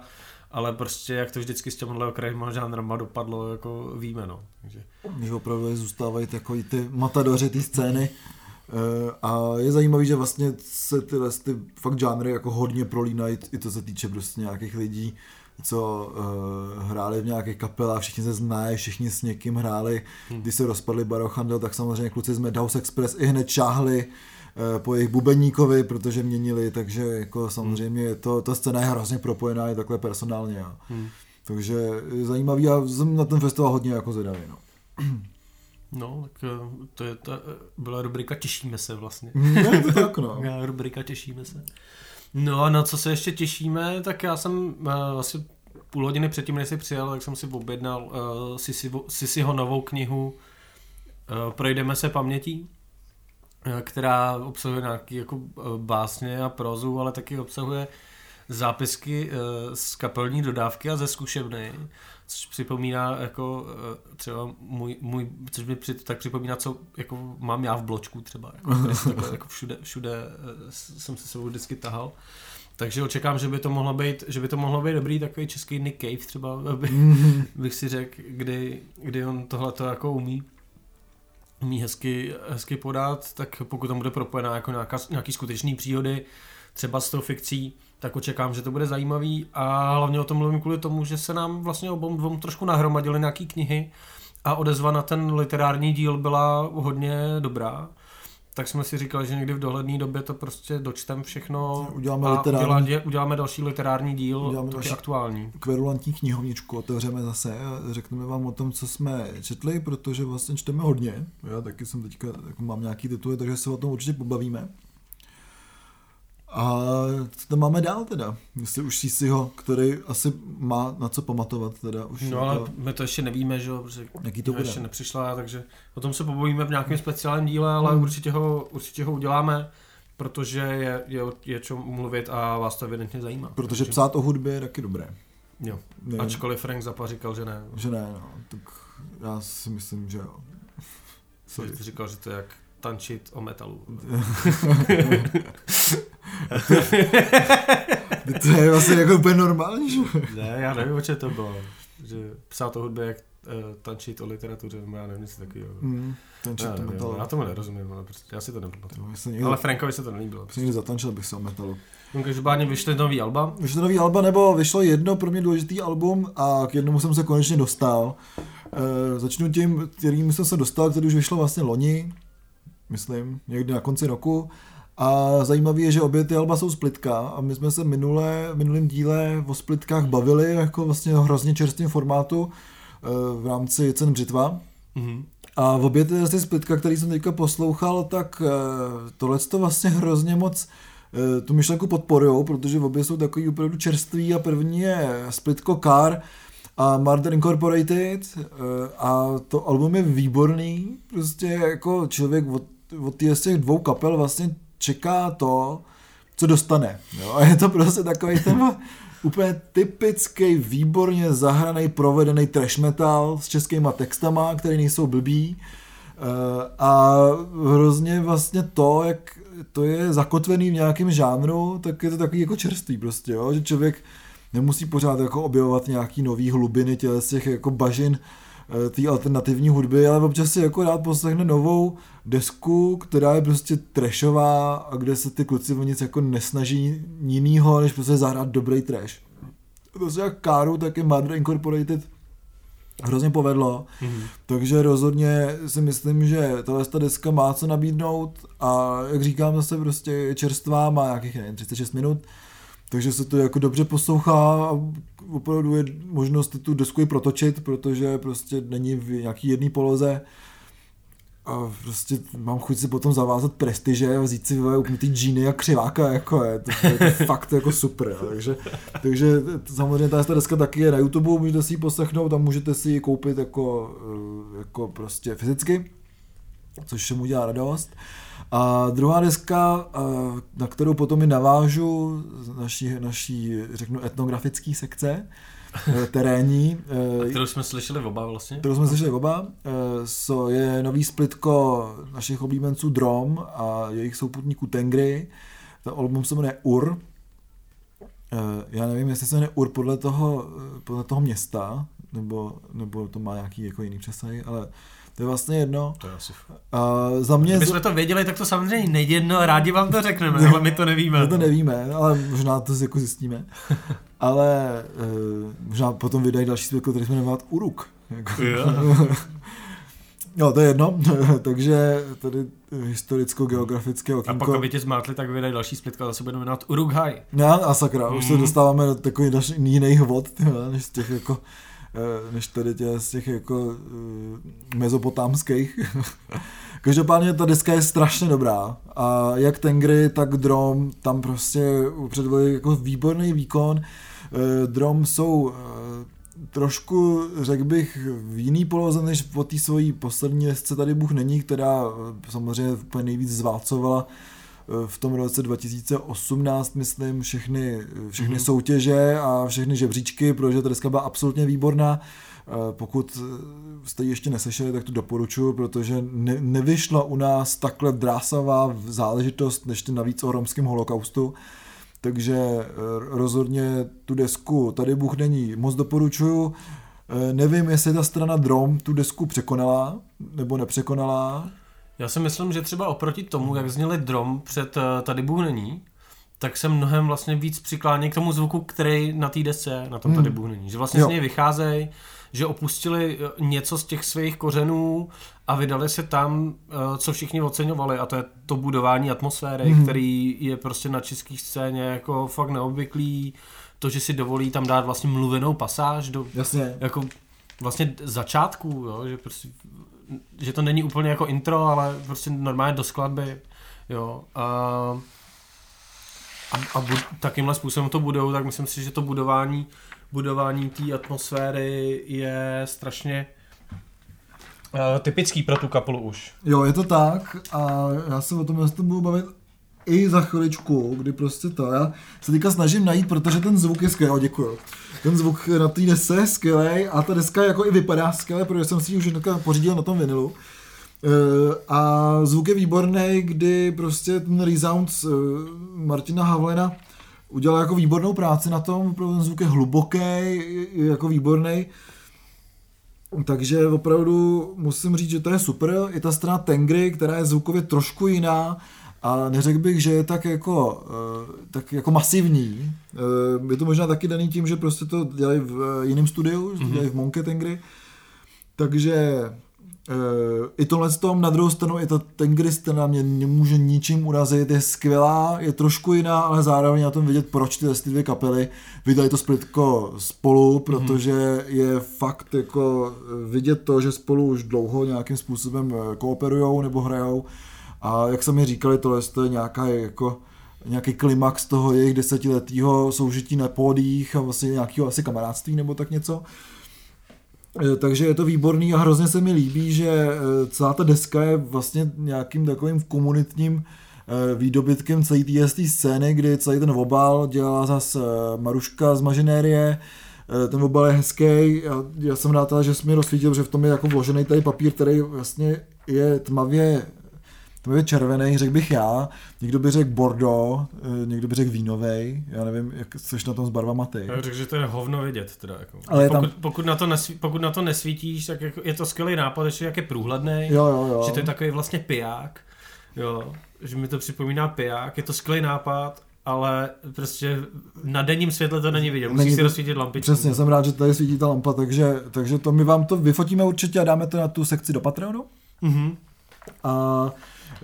S1: ale prostě jak to vždycky s těmhle okrajima žánrama dopadlo, jako víme, no. Takže...
S2: Když opravdu zůstávají takový ty matadoři té scény, eh, a je zajímavý, že vlastně se tyhle ty fakt žánry jako hodně prolínají, i to se týče prostě nějakých lidí, co uh, hráli v nějakých kapelách, všichni se znají, všichni s někým hráli. Hmm. Když se rozpadli Barochandel, tak samozřejmě kluci z Madhouse Express i hned šáhli po jejich bubeníkovi, protože měnili, takže jako samozřejmě to, ta scéna je hrozně propojená i takhle personálně. Hmm. Takže zajímavý a jsem na ten festival hodně jako zvědavý. No. *clears throat*
S1: No, tak eh, to je ta, eh, byla rubrika Těšíme se vlastně.
S2: Ne, to *laughs* tak no.
S1: rubrika Těšíme se. No a na co se ještě těšíme, tak já jsem uh, asi půl hodiny předtím, než jsi přijel, tak jsem si objednal uh, Sisiho novou knihu uh, Projdeme se pamětí, která obsahuje nějaké jako uh, básně a prozu, ale taky obsahuje zápisky uh, z kapelní dodávky a ze zkušebny, což připomíná jako třeba můj, můj což mi při, tak připomíná, co jako mám já v bločku třeba, jako, *laughs* takhle, jako všude, všude jsem se sebou vždycky tahal. Takže očekám, že by to mohlo být, že by to mohlo být dobrý takový český Nick Cave třeba, *laughs* by, mm-hmm. bych si řekl, kdy, kdy on tohle to jako umí umí hezky, hezky podat, tak pokud tam bude propojená jako nějaká, nějaký skutečný příhody, třeba s tou fikcí, tak očekám, že to bude zajímavý. A hlavně o tom mluvím kvůli tomu, že se nám vlastně obou dvou trošku nahromadily nějaký knihy a odezva na ten literární díl byla hodně dobrá tak jsme si říkali, že někdy v dohledné době to prostě dočtem všechno
S2: uděláme,
S1: a
S2: literární,
S1: uděláme, uděláme další literární díl, uděláme další aktuální.
S2: Kverulantní knihovničku otevřeme zase a řekneme vám o tom, co jsme četli, protože vlastně čteme hodně. Já taky jsem teďka, jako mám nějaký tituly, takže se o tom určitě pobavíme. A co tam máme dál teda? Jestli už si ho, který asi má na co pamatovat teda. Už
S1: no ale to... my to ještě nevíme, že jo, protože
S2: Jaký to bude?
S1: ještě nepřišla, takže o tom se pobavíme v nějakém speciálním díle, ale hmm. určitě, ho, určitě ho uděláme, protože je, je, je čo mluvit a vás to evidentně zajímá.
S2: Protože takže... psát o hudbě je taky dobré.
S1: Jo, ne. ačkoliv Frank Zappa říkal, že ne.
S2: Že ne, no, tak já si myslím, že jo.
S1: Sorry. Jsi říkal, že to je jak tančit o metalu. *laughs*
S2: to je vlastně jako úplně normální, že?
S1: Ne, já nevím, o čem to bylo. Že psát o hudbě, jak uh, tančit o literatuře, nebo já nevím, nic takového. Mm,
S2: tančit
S1: já,
S2: o metalu.
S1: Já tomu nerozumím, ale prostě já si to nepamatuju. Někdo... Ale Frankovi se to nelíbilo.
S2: Prostě. Někdy zatančil bych se o metalu.
S1: No, každopádně vyšly nový alba.
S2: Vyšly nový alba, nebo vyšlo jedno pro mě důležitý album a k jednomu jsem se konečně dostal. E, začnu tím, kterým jsem se dostal, který už vyšlo vlastně loni, myslím, někdy na konci roku. A zajímavé je, že obě ty alba jsou splitka a my jsme se minule, minulým díle o splitkách bavili jako vlastně hrozně čerstvém formátu eh, v rámci cen břitva. Mm-hmm. A v obě ty, ty splitka, který jsem teďka poslouchal, tak eh, tohle to vlastně hrozně moc eh, tu myšlenku podporují, protože v obě jsou takový opravdu čerství a první je splitko Car a Murder Incorporated a to album je výborný, prostě jako člověk od, od těch dvou kapel vlastně čeká to, co dostane. Jo? A je to prostě takový ten *laughs* úplně typický, výborně zahraný, provedený trash metal s českýma textama, které nejsou blbý. Eh, a hrozně vlastně to, jak to je zakotvený v nějakém žánru, tak je to takový jako čerstvý prostě, jo? že člověk nemusí pořád jako objevovat nějaký nový hlubiny těch jako bažin Eh, té alternativní hudby, ale občas si jako rád poslechne novou desku, která je prostě trashová a kde se ty kluci o nic jako nesnaží jinýho, než prostě zahrát dobrý trash. To se jak Káru, tak i Mother Incorporated hrozně povedlo, mm-hmm. takže rozhodně si myslím, že tahle ta deska má co nabídnout a jak říkám zase prostě je čerstvá, má nějakých nevím, 36 minut, takže se to jako dobře poslouchá a opravdu je možnost tu desku i protočit, protože prostě není v nějaký jedné poloze. A prostě mám chuť si potom zavázat prestiže a vzít si ty džíny a křiváka, jako je, to, to je *laughs* fakt jako super, takže, takže samozřejmě ta deska taky je na YouTube, můžete si ji poslechnout a můžete si ji koupit jako, eh, jako prostě fyzicky, což mu dělá radost. A druhá deska, na kterou potom i navážu z naší, naší řeknu, etnografické sekce, eh, terénní.
S1: A kterou jsme slyšeli oba vlastně?
S2: Kterou jsme slyšeli oba. So, je nový splitko našich oblíbenců Drom a jejich souputníků Tengry. To album se jmenuje Ur. Já nevím, jestli se jmenuje Ur podle toho, podle toho města, nebo, nebo to má nějaký jako jiný přesah, ale to je vlastně jedno.
S1: To je asi
S2: a za mě...
S1: Kdybychom to věděli, tak to samozřejmě nejde jedno, rádi vám to řekneme, ne, ale my to nevíme.
S2: My to nevíme, ale možná to jako zjistíme. *laughs* ale uh, možná potom vydají další světlo, který jsme jmenovat Uruk. Jako, *laughs* No, to je jedno, *laughs* takže tady historicko-geografické okýnko.
S1: A pak, aby tě zmátli, tak vydají další splitka, zase budeme jmenovat Urukhaj.
S2: No, a sakra, mm. už se mm. dostáváme do takových jiných vod, než z těch jako Eh, než tady tě z těch jako eh, mezopotámských. *laughs* Každopádně ta deska je strašně dobrá a jak Tengry, tak Drom tam prostě předvedli jako výborný výkon. Eh, Drom jsou trošku, řekl bych, v jiný poloze, než po té svojí poslední desce Tady Bůh není, která eh, samozřejmě úplně nejvíc zválcovala eh, v tom roce 2018, myslím, všechny, všechny mm-hmm. soutěže a všechny žebříčky, protože ta deska byla absolutně výborná. Pokud jste ji ještě neslyšeli, tak to doporučuji, protože ne, nevyšla u nás takhle drásavá záležitost, než navíc o romském holokaustu. Takže eh, rozhodně tu desku Tady Bůh není moc doporučuju. Eh, nevím, jestli ta strana Drom tu desku překonala, nebo nepřekonala.
S1: Já si myslím, že třeba oproti tomu, jak zněli Drom před eh, Tady Bůh není, tak se mnohem vlastně víc přiklání k tomu zvuku, který na té desce, na tom Tady hmm. Bůh není. Že vlastně jo. z něj vycházejí, že opustili eh, něco z těch svých kořenů a vydali se tam, eh, co všichni oceňovali a to je to budování atmosféry, mm-hmm. který je prostě na české scéně jako fakt neobvyklý, to, že si dovolí tam dát vlastně mluvenou pasáž do
S2: Jasně.
S1: jako vlastně začátku, jo, že prostě že to není úplně jako intro, ale prostě normálně do skladby, jo. A, a, a bu, takýmhle způsobem to budou, tak myslím si, že to budování budování té atmosféry je strašně uh, typický pro tu kapelu už.
S2: Jo, je to tak a já se o tom s budu bavit i za chviličku, kdy prostě to, já se teďka snažím najít, protože ten zvuk je skvělý, děkuju. Ten zvuk na té desce je skvělý a ta deska jako i vypadá skvěle, protože jsem si ji už dneska pořídil na tom vinilu. Eh, a zvuk je výborný, kdy prostě ten resound eh, Martina Havlena udělal jako výbornou práci na tom, ten zvuk je hluboký, jako výborný. Takže opravdu musím říct, že to je super. Je ta strana Tengry, která je zvukově trošku jiná, a neřekl bych, že je tak jako, eh, tak jako masivní. Eh, je to možná taky daný tím, že prostě to dělají v jiném studiu, mm-hmm. dělají v Monkey Tengry. Takže I tohle s tom, na druhou stranu, i ta Tengrist na mě nemůže ničím urazit, je skvělá, je trošku jiná, ale zároveň na tom vidět, proč ty, ty dvě kapely vydali to splitko spolu, mhm. protože mm-hmm. je fakt jako vidět to, že spolu už dlouho nějakým způsobem eh, kooperujou nebo hrajou a jak jsem mi říkali, tohle je nějaká jako nějaký klimax toho jejich desetiletého soužití na pódích a vlastně nějakého asi kamarádství nebo tak něco. Eh, takže je to výborný a hrozně se mi líbí, že eh, celá ta deska je vlastně nějakým takovým komunitním eh, výdobytkem celé té scény, kdy celý ten obal dělala zase Maruška z Mažinérie, ten obal je hezký, já, já jsem rád, že jsi mi rozsvítil, že v tom je jako vložený tady papír, který vlastně je tmavě to je červený, řekl bych já, někdo by řekl Bordeaux, eh, někdo by řekl vínovej, já nevím, jak jsi na tom s barvama ty.
S1: Já řekl, že to je hovno vidět teda. Jako. Ale pokud, tam... pokud, na to nesví, pokud na to nesvítíš, tak jako je to skvělý nápad, že jak je průhledný,
S2: jo, jo, jo.
S1: že to je takový vlastně piják, jo, že mi to připomíná piják, je to skvělý nápad, ale prostě na denním světle to není vidět, musíš není si rozsvítit lampičku.
S2: Přesně, jsem rád, že tady svítí ta lampa, takže, takže to my vám to vyfotíme určitě a dáme to na tu sekci do Patreonu. Mm-hmm. A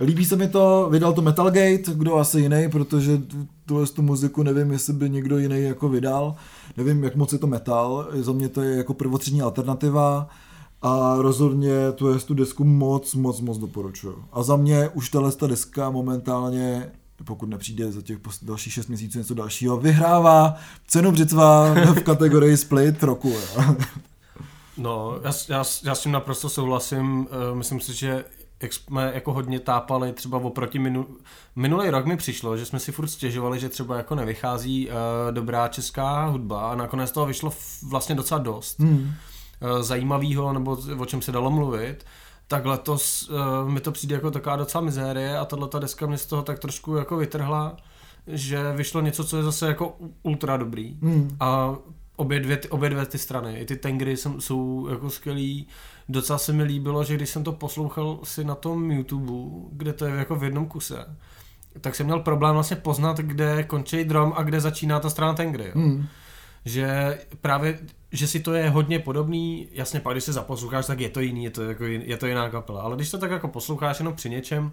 S2: Líbí se mi to, vydal to Metalgate, kdo asi jiný, protože tuhle tu muziku nevím, jestli by někdo jiný jako vydal. Nevím, jak moc je to metal, za mě to je jako prvotřídní alternativa a rozhodně tu, tu desku moc, moc, moc doporučuju. A za mě už tahle ta deska momentálně pokud nepřijde za těch dalších 6 měsíců něco dalšího, vyhrává cenu břitva v *laughs* kategorii split roku.
S1: No, já, já, já s tím naprosto souhlasím. Eh, myslím si, že jak jsme jako hodně tápali třeba oproti minul... minulý rok mi přišlo, že jsme si furt stěžovali, že třeba jako nevychází uh, dobrá česká hudba a nakonec toho vyšlo vlastně docela dost hmm. uh, zajímavého nebo o čem se dalo mluvit tak letos uh, mi to přijde jako taková docela mizérie a tahle ta deska mě z toho tak trošku jako vytrhla, že vyšlo něco, co je zase jako ultra dobrý. Hmm. A obě dvě, obě dvě ty strany, i ty tengry jsou, jsou jako skvělý. Docela se mi líbilo, že když jsem to poslouchal si na tom YouTube, kde to je jako v jednom kuse, tak jsem měl problém vlastně poznat, kde končí drum a kde začíná ta strana tengry. Jo. Hmm. Že právě, že si to je hodně podobný, jasně pak když se zaposloucháš, tak je to jiný, je to, jako, je to jiná kapela, ale když to tak jako posloucháš jenom při něčem,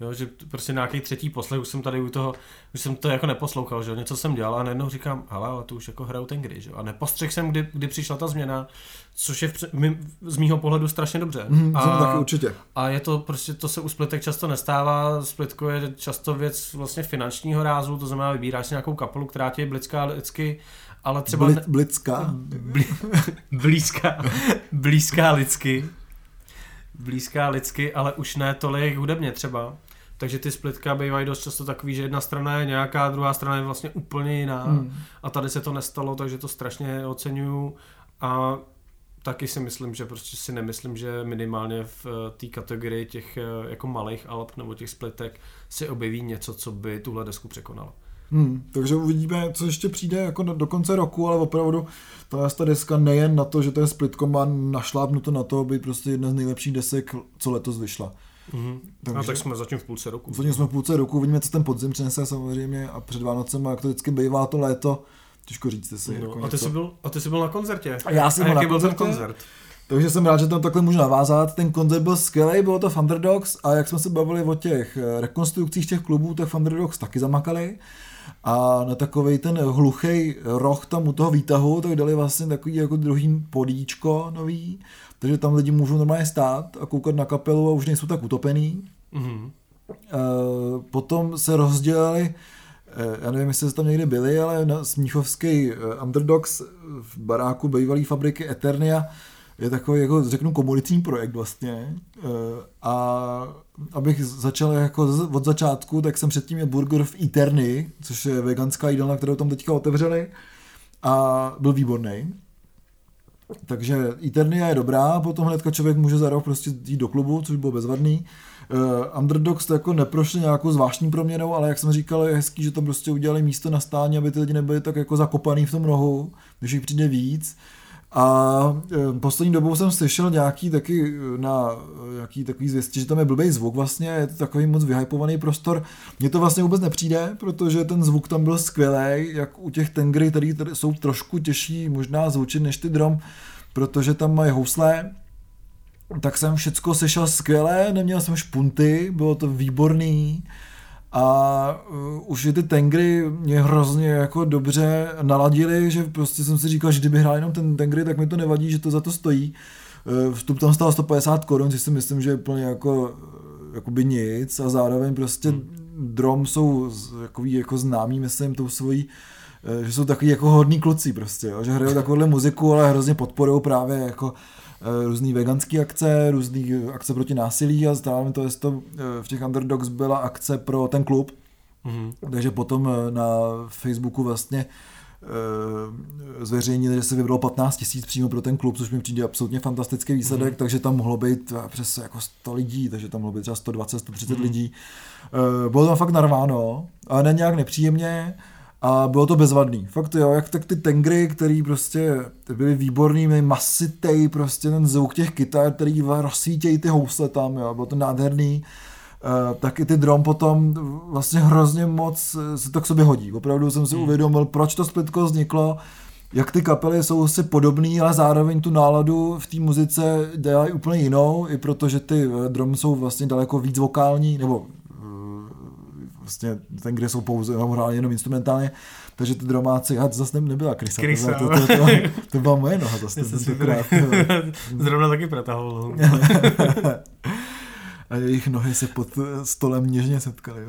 S1: Jo, že prostě nějaký třetí poslech, už jsem tady u toho, už jsem to jako neposlouchal, že něco jsem dělal a najednou říkám, hele, ale to už jako hrajou ten gry, že A nepostřeh jsem, kdy, kdy přišla ta změna, což je v, my, z mýho pohledu strašně dobře.
S2: Mm, a, taky určitě.
S1: A je to prostě, to se u splitek často nestává, splitko je často věc vlastně finančního rázu, to znamená, vybíráš si nějakou kapelu, která tě je blická lidsky ale třeba...
S2: Bli, blická.
S1: Bli, *laughs* blízká, blízká lidsky. Blízká lidsky, ale už ne tolik hudebně třeba. Takže ty splitka bývají dost často takový, že jedna strana je nějaká, druhá strana je vlastně úplně jiná. Hmm. A tady se to nestalo, takže to strašně oceňuju. A taky si myslím, že prostě si nemyslím, že minimálně v eh, té kategorii těch eh, jako malých alb nebo těch splitek si objeví něco, co by tuhle desku překonalo.
S2: Hmm, takže uvidíme, co ještě přijde jako do konce roku, ale opravdu ta, ta deska nejen na to, že to je splitko, má našlápnuto na to, aby prostě jedna z nejlepších desek, co letos vyšla.
S1: Mm-hmm. Takže, a tak jsme zatím v půlce roku.
S2: Zatím jsme v půlce roku, uvidíme, co ten podzim přinese samozřejmě a před Vánocem, jak to vždycky bývá to léto, těžko říct si.
S1: No, jako a, ty jsi byl, a ty jsi byl na koncertě.
S2: A já jsem
S1: a
S2: byl
S1: jaký
S2: na
S1: byl
S2: koncertě,
S1: ten koncert?
S2: Takže jsem rád, že tam takhle můžu navázat. Ten koncert byl skvělý, bylo to Thunderdogs a jak jsme se bavili o těch eh, rekonstrukcích těch klubů, tak Thunderdogs taky zamakali. A na takový ten hluchý roh tam u toho výtahu, tak dali vlastně takový jako druhý podíčko nový, takže tam lidi můžou normálně stát a koukat na kapelu a už nejsou tak utopený. Mm-hmm. Potom se rozdělili eh, já nevím, jestli jste tam někdy byli, ale na Smíchovský Underdogs v baráku bývalé fabriky Eternia je takový, jako řeknu, komunitní projekt vlastně. Eh, a abych začal jako od začátku, tak jsem předtím měl burger v Eterny, což je veganská jídelna, kterou tam teďka otevřeli a byl výborný. Takže Eternia je dobrá, potom hnedka člověk může za rok prostě jít do klubu, což bylo bezvadný. Uh, Underdogs to jako neprošli nějakou zvláštní proměnou, ale jak jsem říkal, je hezký, že tam prostě udělali místo na stání, aby ty lidi nebyli tak jako zakopaný v tom rohu, když jich přijde víc. A e, poslední dobou jsem slyšel nějaký taky e, na e, nějaký takový zvěstí, že tam je blbý zvuk vlastně, je to takový moc vyhypovaný prostor. Mně to vlastně vůbec nepřijde, protože ten zvuk tam byl skvělý, jak u těch tengry, který jsou trošku těžší možná zvučit než ty drom, protože tam mají housle, tak jsem všecko slyšel skvěle, neměl jsem špunty, bylo to výborný a uh, už ty tengry mě hrozně jako dobře naladili, že prostě jsem si říkal, že kdyby hrál jenom ten tengry, tak mi to nevadí, že to za to stojí. Uh, vstup tam stál 150 korun, což si myslím, že je úplně jako jakoby nic a zároveň prostě hmm. drom jsou jakový jako známý, myslím, tou svojí uh, že jsou takový jako hodní kluci prostě, jo, že hrajou takovouhle muziku, ale hrozně podporují právě jako různé veganské akce, různé akce proti násilí a stále mi to, jestli to eh, v těch Underdogs byla akce pro ten klub. Mm-hmm. Takže potom eh, na Facebooku vlastně zveřejnili, že se vybralo 15 tisíc přímo pro ten klub, což mi přijde absolutně fantastický výsledek, mm-hmm. takže tam mohlo být přes jako 100 lidí, takže tam mohlo být třeba 120, 130 mm-hmm. lidí. Bylo tam fakt narváno, ale ne nějak nepříjemně a bylo to bezvadný. Fakt jo, jak tak ty tengry, který prostě byly výborný, měli masitej, prostě ten zvuk těch kytar, který rozsvítějí ty housle tam, jo, bylo to nádherný. Uh, tak i ty drum potom vlastně hrozně moc se to k sobě hodí. Opravdu jsem si hmm. uvědomil, proč to splitko vzniklo, jak ty kapely jsou si podobný, ale zároveň tu náladu v té muzice dělají úplně jinou, i protože ty eh, drum jsou vlastně daleko víc vokální, nebo vlastně ten, kde jsou pouze hráli jenom instrumentálně, takže ty dromáci, a to zase nebyla Krysa,
S1: Krysa
S2: to, to, to, to, to byla moje noha zase *laughs* tentokrát. *laughs*
S1: Zrovna taky protahoval. *laughs*
S2: a jejich nohy se pod stolem něžně setkaly.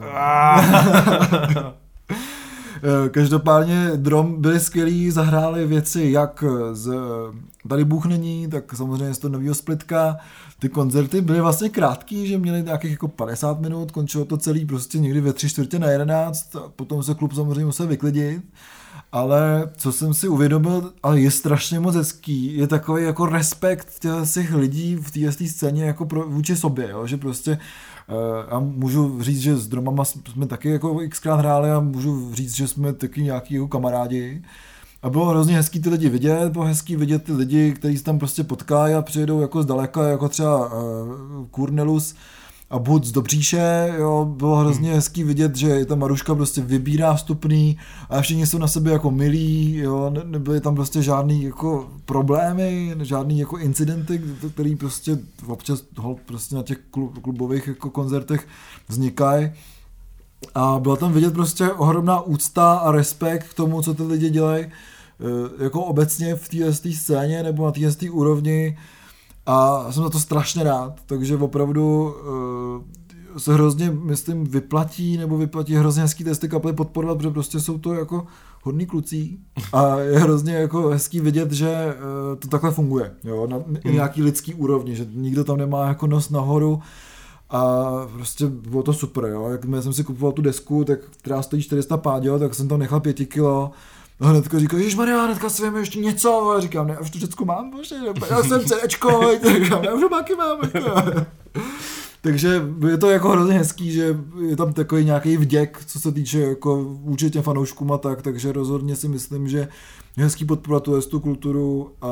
S2: Eh, každopádně Drom byli skvělí, zahráli věci jak z Tady Bůh není, tak samozřejmě z toho nového splitka. Ty koncerty byly vlastně krátký, že měli nějakých jako 50 minut, končilo to celý prostě někdy ve tři čtvrtě na 11, a potom se klub samozřejmě musel vyklidit. Ale co jsem si uvědomil, ale je strašně moc hezký, je takový jako respekt těch lidí v té scéně jako pro, vůči sobě, jo? že prostě a můžu říct, že s dromama jsme taky jako xkrát hráli a můžu říct, že jsme taky nějaký jako kamarádi. A bylo hrozně hezký ty lidi vidět, bylo hezký vidět ty lidi, kteří se tam prostě potkají a přijedou jako zdaleka, jako třeba uh, Kurnelus a Bud z Dobříše, jo, bylo hrozně hmm. hezký vidět, že ta Maruška prostě vybírá vstupný a všichni jsou na sebe jako milí, jo, ne, nebyly tam prostě žádný jako problémy, žádný jako incidenty, který prostě občas hold prostě na těch klubových jako koncertech vznikají. A byla tam vidět prostě ohromná úcta a respekt k tomu, co ty lidi dělají eh, jako obecně v té scéně nebo na té úrovni a jsem za to strašně rád, takže opravdu uh, se hrozně, myslím, vyplatí nebo vyplatí hrozně hezký testy kapely podporovat, protože prostě jsou to jako hodný klucí a je hrozně jako hezký vidět, že eh, to takhle funguje, jo, na hmm. nějaký lidský úrovni, že nikdo tam nemá jako nos nahoru a prostě bylo to super, jo, jak jsem si kupoval tu desku, tak, která stojí 400 pádio, tak jsem tam nechal 5 kilo, a hnedka říká, Ježíš Maria, hnedka si vím ještě něco. A říkám, ne, už to všechno mám, bože, já jsem *laughs* CDčko, říkám, já už máky mám. *laughs* Takže je to jako hrozně hezký, že je tam takový nějaký vděk, co se týče jako vůči těm fanouškům a tak, takže rozhodně si myslím, že je hezký podporovat tu, tu kulturu a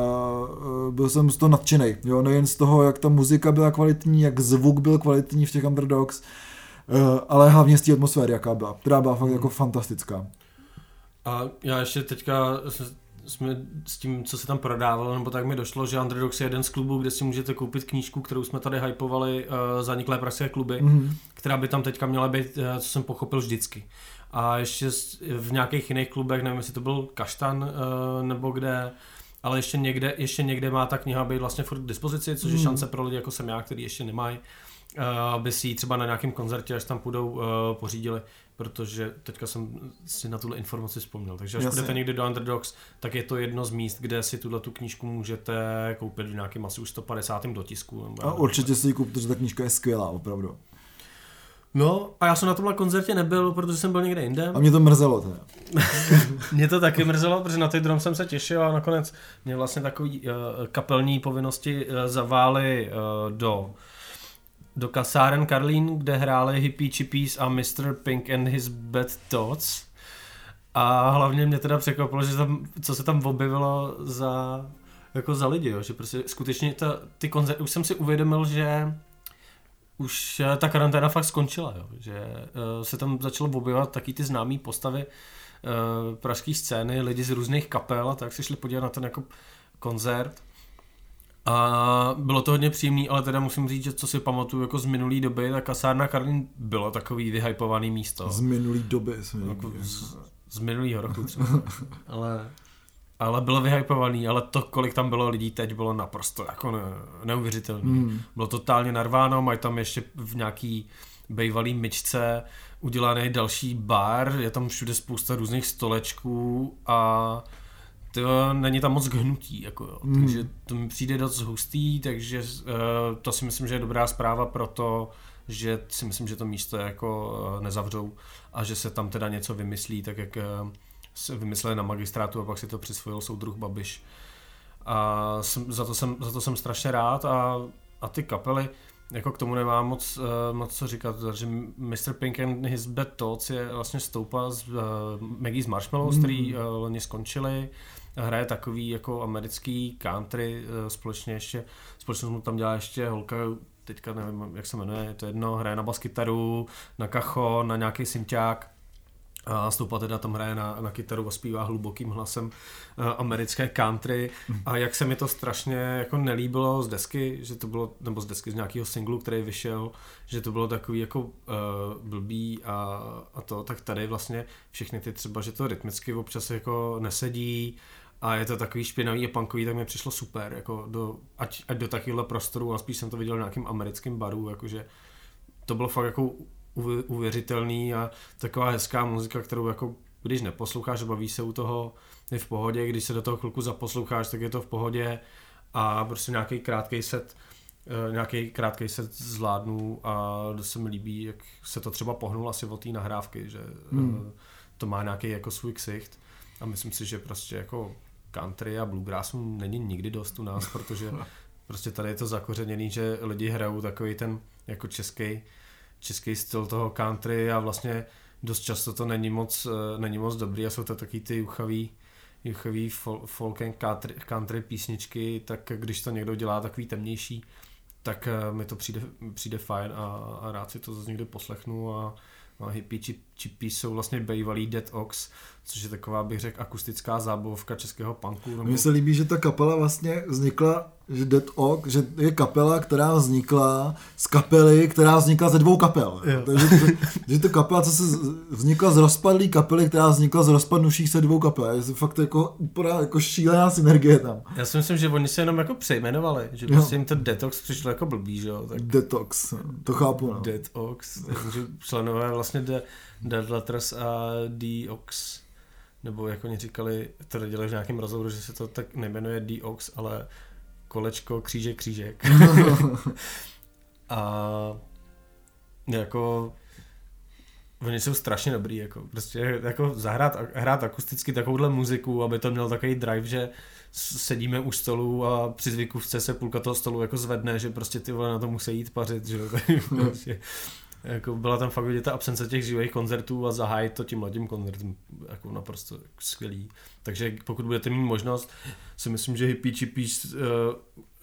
S2: byl jsem z toho nadšený. Jo, nejen z toho, jak ta muzika byla kvalitní, jak zvuk byl kvalitní v těch Underdogs, e, ale hlavně z té atmosféry, jaká byla, která byla fakt jako fantastická.
S1: A já ještě teďka jsme s tím, co se tam prodávalo, nebo tak mi došlo, že Underdogs je jeden z klubů, kde si můžete koupit knížku, kterou jsme tady hypovali, uh, zaniklé pražské kluby, mm-hmm. která by tam teďka měla být, uh, co jsem pochopil vždycky. A ještě v nějakých jiných klubech, nevím, jestli to byl Kaštan uh, nebo kde, ale ještě někde, ještě někde má ta kniha být vlastně furt k dispozici, což mm. je mhm. šance pro lidi jako jsem já, který ještě nemají, uh, aby si ji třeba na nějakém koncertě, až tam půjdou, uh, pořídili protože teďka jsem si na tuhle informaci vzpomněl. Takže až budete někdy do Underdogs, tak je to jedno z míst, kde si tuhle tu knížku můžete koupit v nějakém asi už 150. dotisku.
S2: Nebo a určitě si ji koupit, protože ta knížka je skvělá, opravdu.
S1: No, a já jsem na tomhle koncertě nebyl, protože jsem byl někde jinde.
S2: A mě to mrzelo teda. *laughs*
S1: mě to taky mrzelo, protože na ty drum jsem se těšil a nakonec mě vlastně takový uh, kapelní povinnosti uh, zavály uh, do do kasáren Karlín, kde hráli Hippie Chippies a Mr. Pink and his Bad Thoughts. A hlavně mě teda překvapilo, že tam, co se tam objevilo za, jako za lidi, jo? že prostě skutečně ta, ty koncerty, už jsem si uvědomil, že už eh, ta karanténa fakt skončila, jo? že uh, se tam začalo objevovat taky ty známé postavy uh, pražské scény, lidi z různých kapel a tak se šli podívat na ten jako koncert a bylo to hodně příjemný, ale teda musím říct, že co si pamatuju jako z minulý doby, tak kasárna Karlín bylo takový vyhypovaný místo.
S2: Z minulý doby.
S1: Jako z, z minulýho roku *laughs* třeba. ale, ale bylo vyhypovaný, ale to, kolik tam bylo lidí teď, bylo naprosto jako ne, neuvěřitelné. Hmm. Bylo totálně narváno, mají tam ještě v nějaký bejvalý myčce udělaný další bar, je tam všude spousta různých stolečků a to není tam moc hnutí, jako jo. Mm. takže to mi přijde dost hustý, takže uh, to si myslím, že je dobrá zpráva pro to, že si myslím, že to místo jako uh, nezavřou a že se tam teda něco vymyslí, tak jak uh, se vymysleli na magistrátu a pak si to přisvojil soudruh Babiš. A jsem, za, to jsem, za to jsem strašně rád a, a ty kapely, jako k tomu nemám moc, uh, moc co říkat, že Mr. Pink and His Bad Thoughts je vlastně stoupa z uh, Maggie z Marshmallows, mm. který uh, loni skončili hraje takový jako americký country, eh, společně ještě, společně mu tam dělá ještě holka, teďka nevím, jak se jmenuje, je to jedno, hraje na baskytaru, na kacho, na nějaký synťák, a Stoupa teda tam hraje na, na kytaru a zpívá hlubokým hlasem uh, americké country mm. a jak se mi to strašně jako nelíbilo z desky, že to bylo, nebo z desky z nějakého singlu, který vyšel, že to bylo takový jako uh, blbý a, a to, tak tady vlastně všechny ty třeba, že to rytmicky občas jako nesedí, a je to takový špinavý a punkový, tak mi přišlo super, jako do, ať, ať do takovéhle prostoru, a spíš jsem to viděl v nějakým americkým baru, jakože to bylo fakt jako uvěřitelný a taková hezká muzika, kterou jako když neposloucháš, baví se u toho, je v pohodě, když se do toho chvilku zaposloucháš, tak je to v pohodě a prostě nějaký krátký set eh, nějaký krátký set zvládnu a dost se mi líbí, jak se to třeba pohnul asi od té nahrávky, že hmm. to má nějaký jako svůj ksicht a myslím si, že prostě jako country a bluegrassu není nikdy dost u nás, *laughs* protože prostě tady je to zakořeněný, že lidi hrajou takový ten jako český, český styl toho country a vlastně dost často to není moc, eh, není moc dobrý a jsou to taky ty juchavý, juchavý folk and country, country písničky, tak když to někdo dělá takový temnější, tak eh, mi to přijde, přijde fajn a, a rád si to zase někdy poslechnu a, a hippie chipy jsou vlastně bývalý Dead Ox, což je taková, bych řekl, akustická zábavka českého punku. Nebo...
S2: Mně se líbí, že ta kapela vlastně vznikla že Dead Oak, že je kapela, která vznikla z kapely, která vznikla ze dvou kapel. Jo. Takže to, že to kapela, co se vznikla z rozpadlý kapely, která vznikla z rozpadnuvších se dvou kapel. Je to fakt jako úplně jako šílená synergie tam.
S1: Já si myslím, že oni se jenom jako přejmenovali, že jo. prostě jim to Detox přišlo jako blbý, že jo. Tak...
S2: Detox, to chápu. No.
S1: Detox, takže členové vlastně The Dead Letters a Deox nebo jako oni říkali, to dělali v nějakém rozhovoru, že se to tak nejmenuje D-Ox, ale kolečko, křížek, křížek. *laughs* a jako Oni jsou strašně dobrý, jako prostě jako zahrát, hrát akusticky takovouhle muziku, aby to měl takový drive, že sedíme u stolu a při zvykovce se půlka toho stolu jako zvedne, že prostě ty vole na to musí jít pařit, že *laughs* prostě, jako byla tam fakt vidět ta absence těch živých koncertů a zahájit to tím mladým koncertem jako naprosto skvělý. Takže pokud budete mít možnost, si myslím, že Hippie Chippies uh,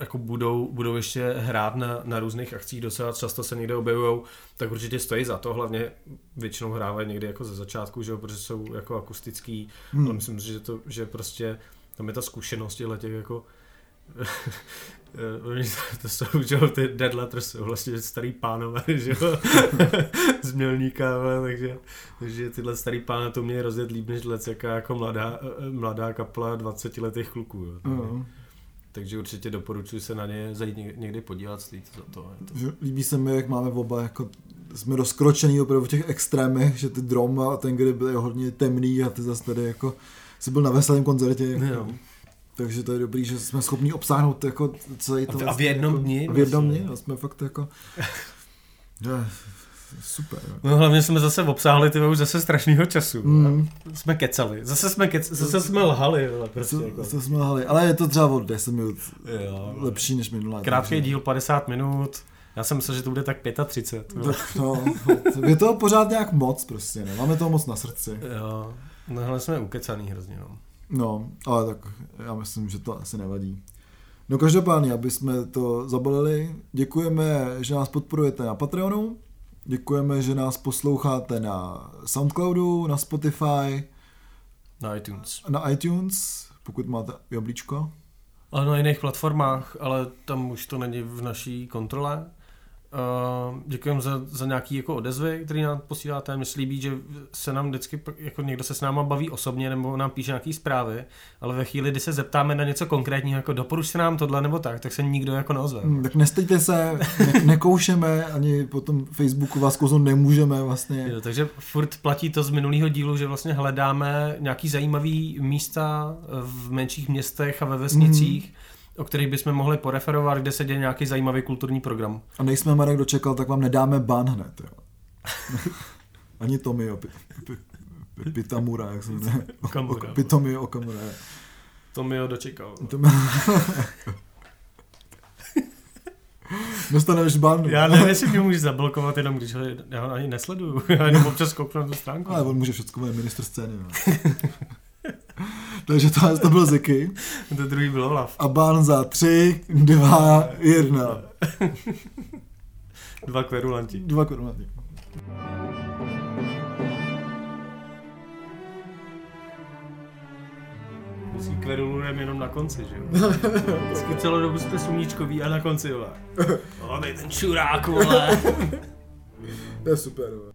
S1: jako budou, budou ještě hrát na, na různých akcích docela často se někde objevují, tak určitě stojí za to, hlavně většinou hrávají někdy jako ze začátku, že jo, protože jsou jako akustický, hmm. ale myslím si, že to, že prostě tam je ta zkušenost těch jako *laughs* to jsou, že jo, ty Dead Letters jsou vlastně starý pánové, *laughs* že jo, *laughs* z Mělníka, takže, takže tyhle starý pánové to mě rozjet líp, než jaká jako mladá, mladá kapla 20 letých kluků, jo. Uh-huh. Takže určitě doporučuji se na ně zajít někdy podívat, stojí to za to.
S2: to. Líbí se mi, jak máme oba jako jsme rozkročený opravdu v těch extrémech, že ty drom a ten, kdy byly hodně temný a ty zase tady jako jsi byl na veselém koncertě. Jako, jo. Takže to je dobrý, že jsme schopni obsáhnout jako celý to.
S1: A v vlastně jednom
S2: jako,
S1: dni?
S2: V jednom dni, jsme fakt jako... *laughs* Je, super.
S1: No hlavně jsme zase obsáhli ty už zase strašného času. Mm. Jsme kecali. Zase jsme, kec, zase jsme lhali. Ale prostě
S2: zase, jako. zase jsme lhali. Ale je to třeba od 10 minut jo. lepší než minulé.
S1: Krátký takže... díl 50 minut. Já jsem myslel, že to bude tak 35.
S2: Tak *laughs* no, je to pořád nějak moc prostě, ne? Máme toho moc na srdci.
S1: Jo. No hele, jsme ukecaný hrozně, no.
S2: No, ale tak já myslím, že to asi nevadí. No každopádně, aby jsme to zabalili, děkujeme, že nás podporujete na Patreonu, děkujeme, že nás posloucháte na Soundcloudu, na Spotify,
S1: na iTunes.
S2: Na iTunes, pokud máte jablíčko.
S1: Ale na jiných platformách, ale tam už to není v naší kontrole. Uh, děkujeme za, za nějaký jako odezvy, který nám posíláte. Mně se líbí, že se nám vždycky, jako někdo se s náma baví osobně nebo nám píše nějaký zprávy, ale ve chvíli, kdy se zeptáme na něco konkrétního, jako doporuč se nám tohle nebo tak, tak se nikdo jako neozve.
S2: Hmm, tak nestejte se, ne, nekoušeme, ani potom Facebooku vás kouznout nemůžeme vlastně.
S1: Jo, takže furt platí to z minulého dílu, že vlastně hledáme nějaký zajímavý místa v menších městech a ve vesnicích, mm o kterých bychom mohli poreferovat, kde se děje nějaký zajímavý kulturní program.
S2: A nejsme Marek dočekal, tak vám nedáme ban hned. Jo. *laughs* Ani Tomio, Pitamura, jak se jmenuje.
S1: Okamura.
S2: Pitomio Okamura.
S1: Tomio dočekal. *laughs*
S2: Dostaneš ban.
S1: Já nevím, jestli mě může zablokovat, jenom když ho, já ho ani nesleduju. *laughs* Já jenom občas kouknu na tu stránku.
S2: Ale on může všechno, je ministr scény. *laughs* Takže to, to byl Ziky.
S1: To druhý byl Olaf.
S2: A Ban za tři, dva, jedna. *laughs*
S1: dva kverulanti.
S2: Dva kverulanti.
S1: Vždycky kverulujeme jenom na konci, že jo? Vždycky *laughs* celou dobu jste sluníčkový a na konci, vole. O, ten čurák, vole.
S2: to je super, vole.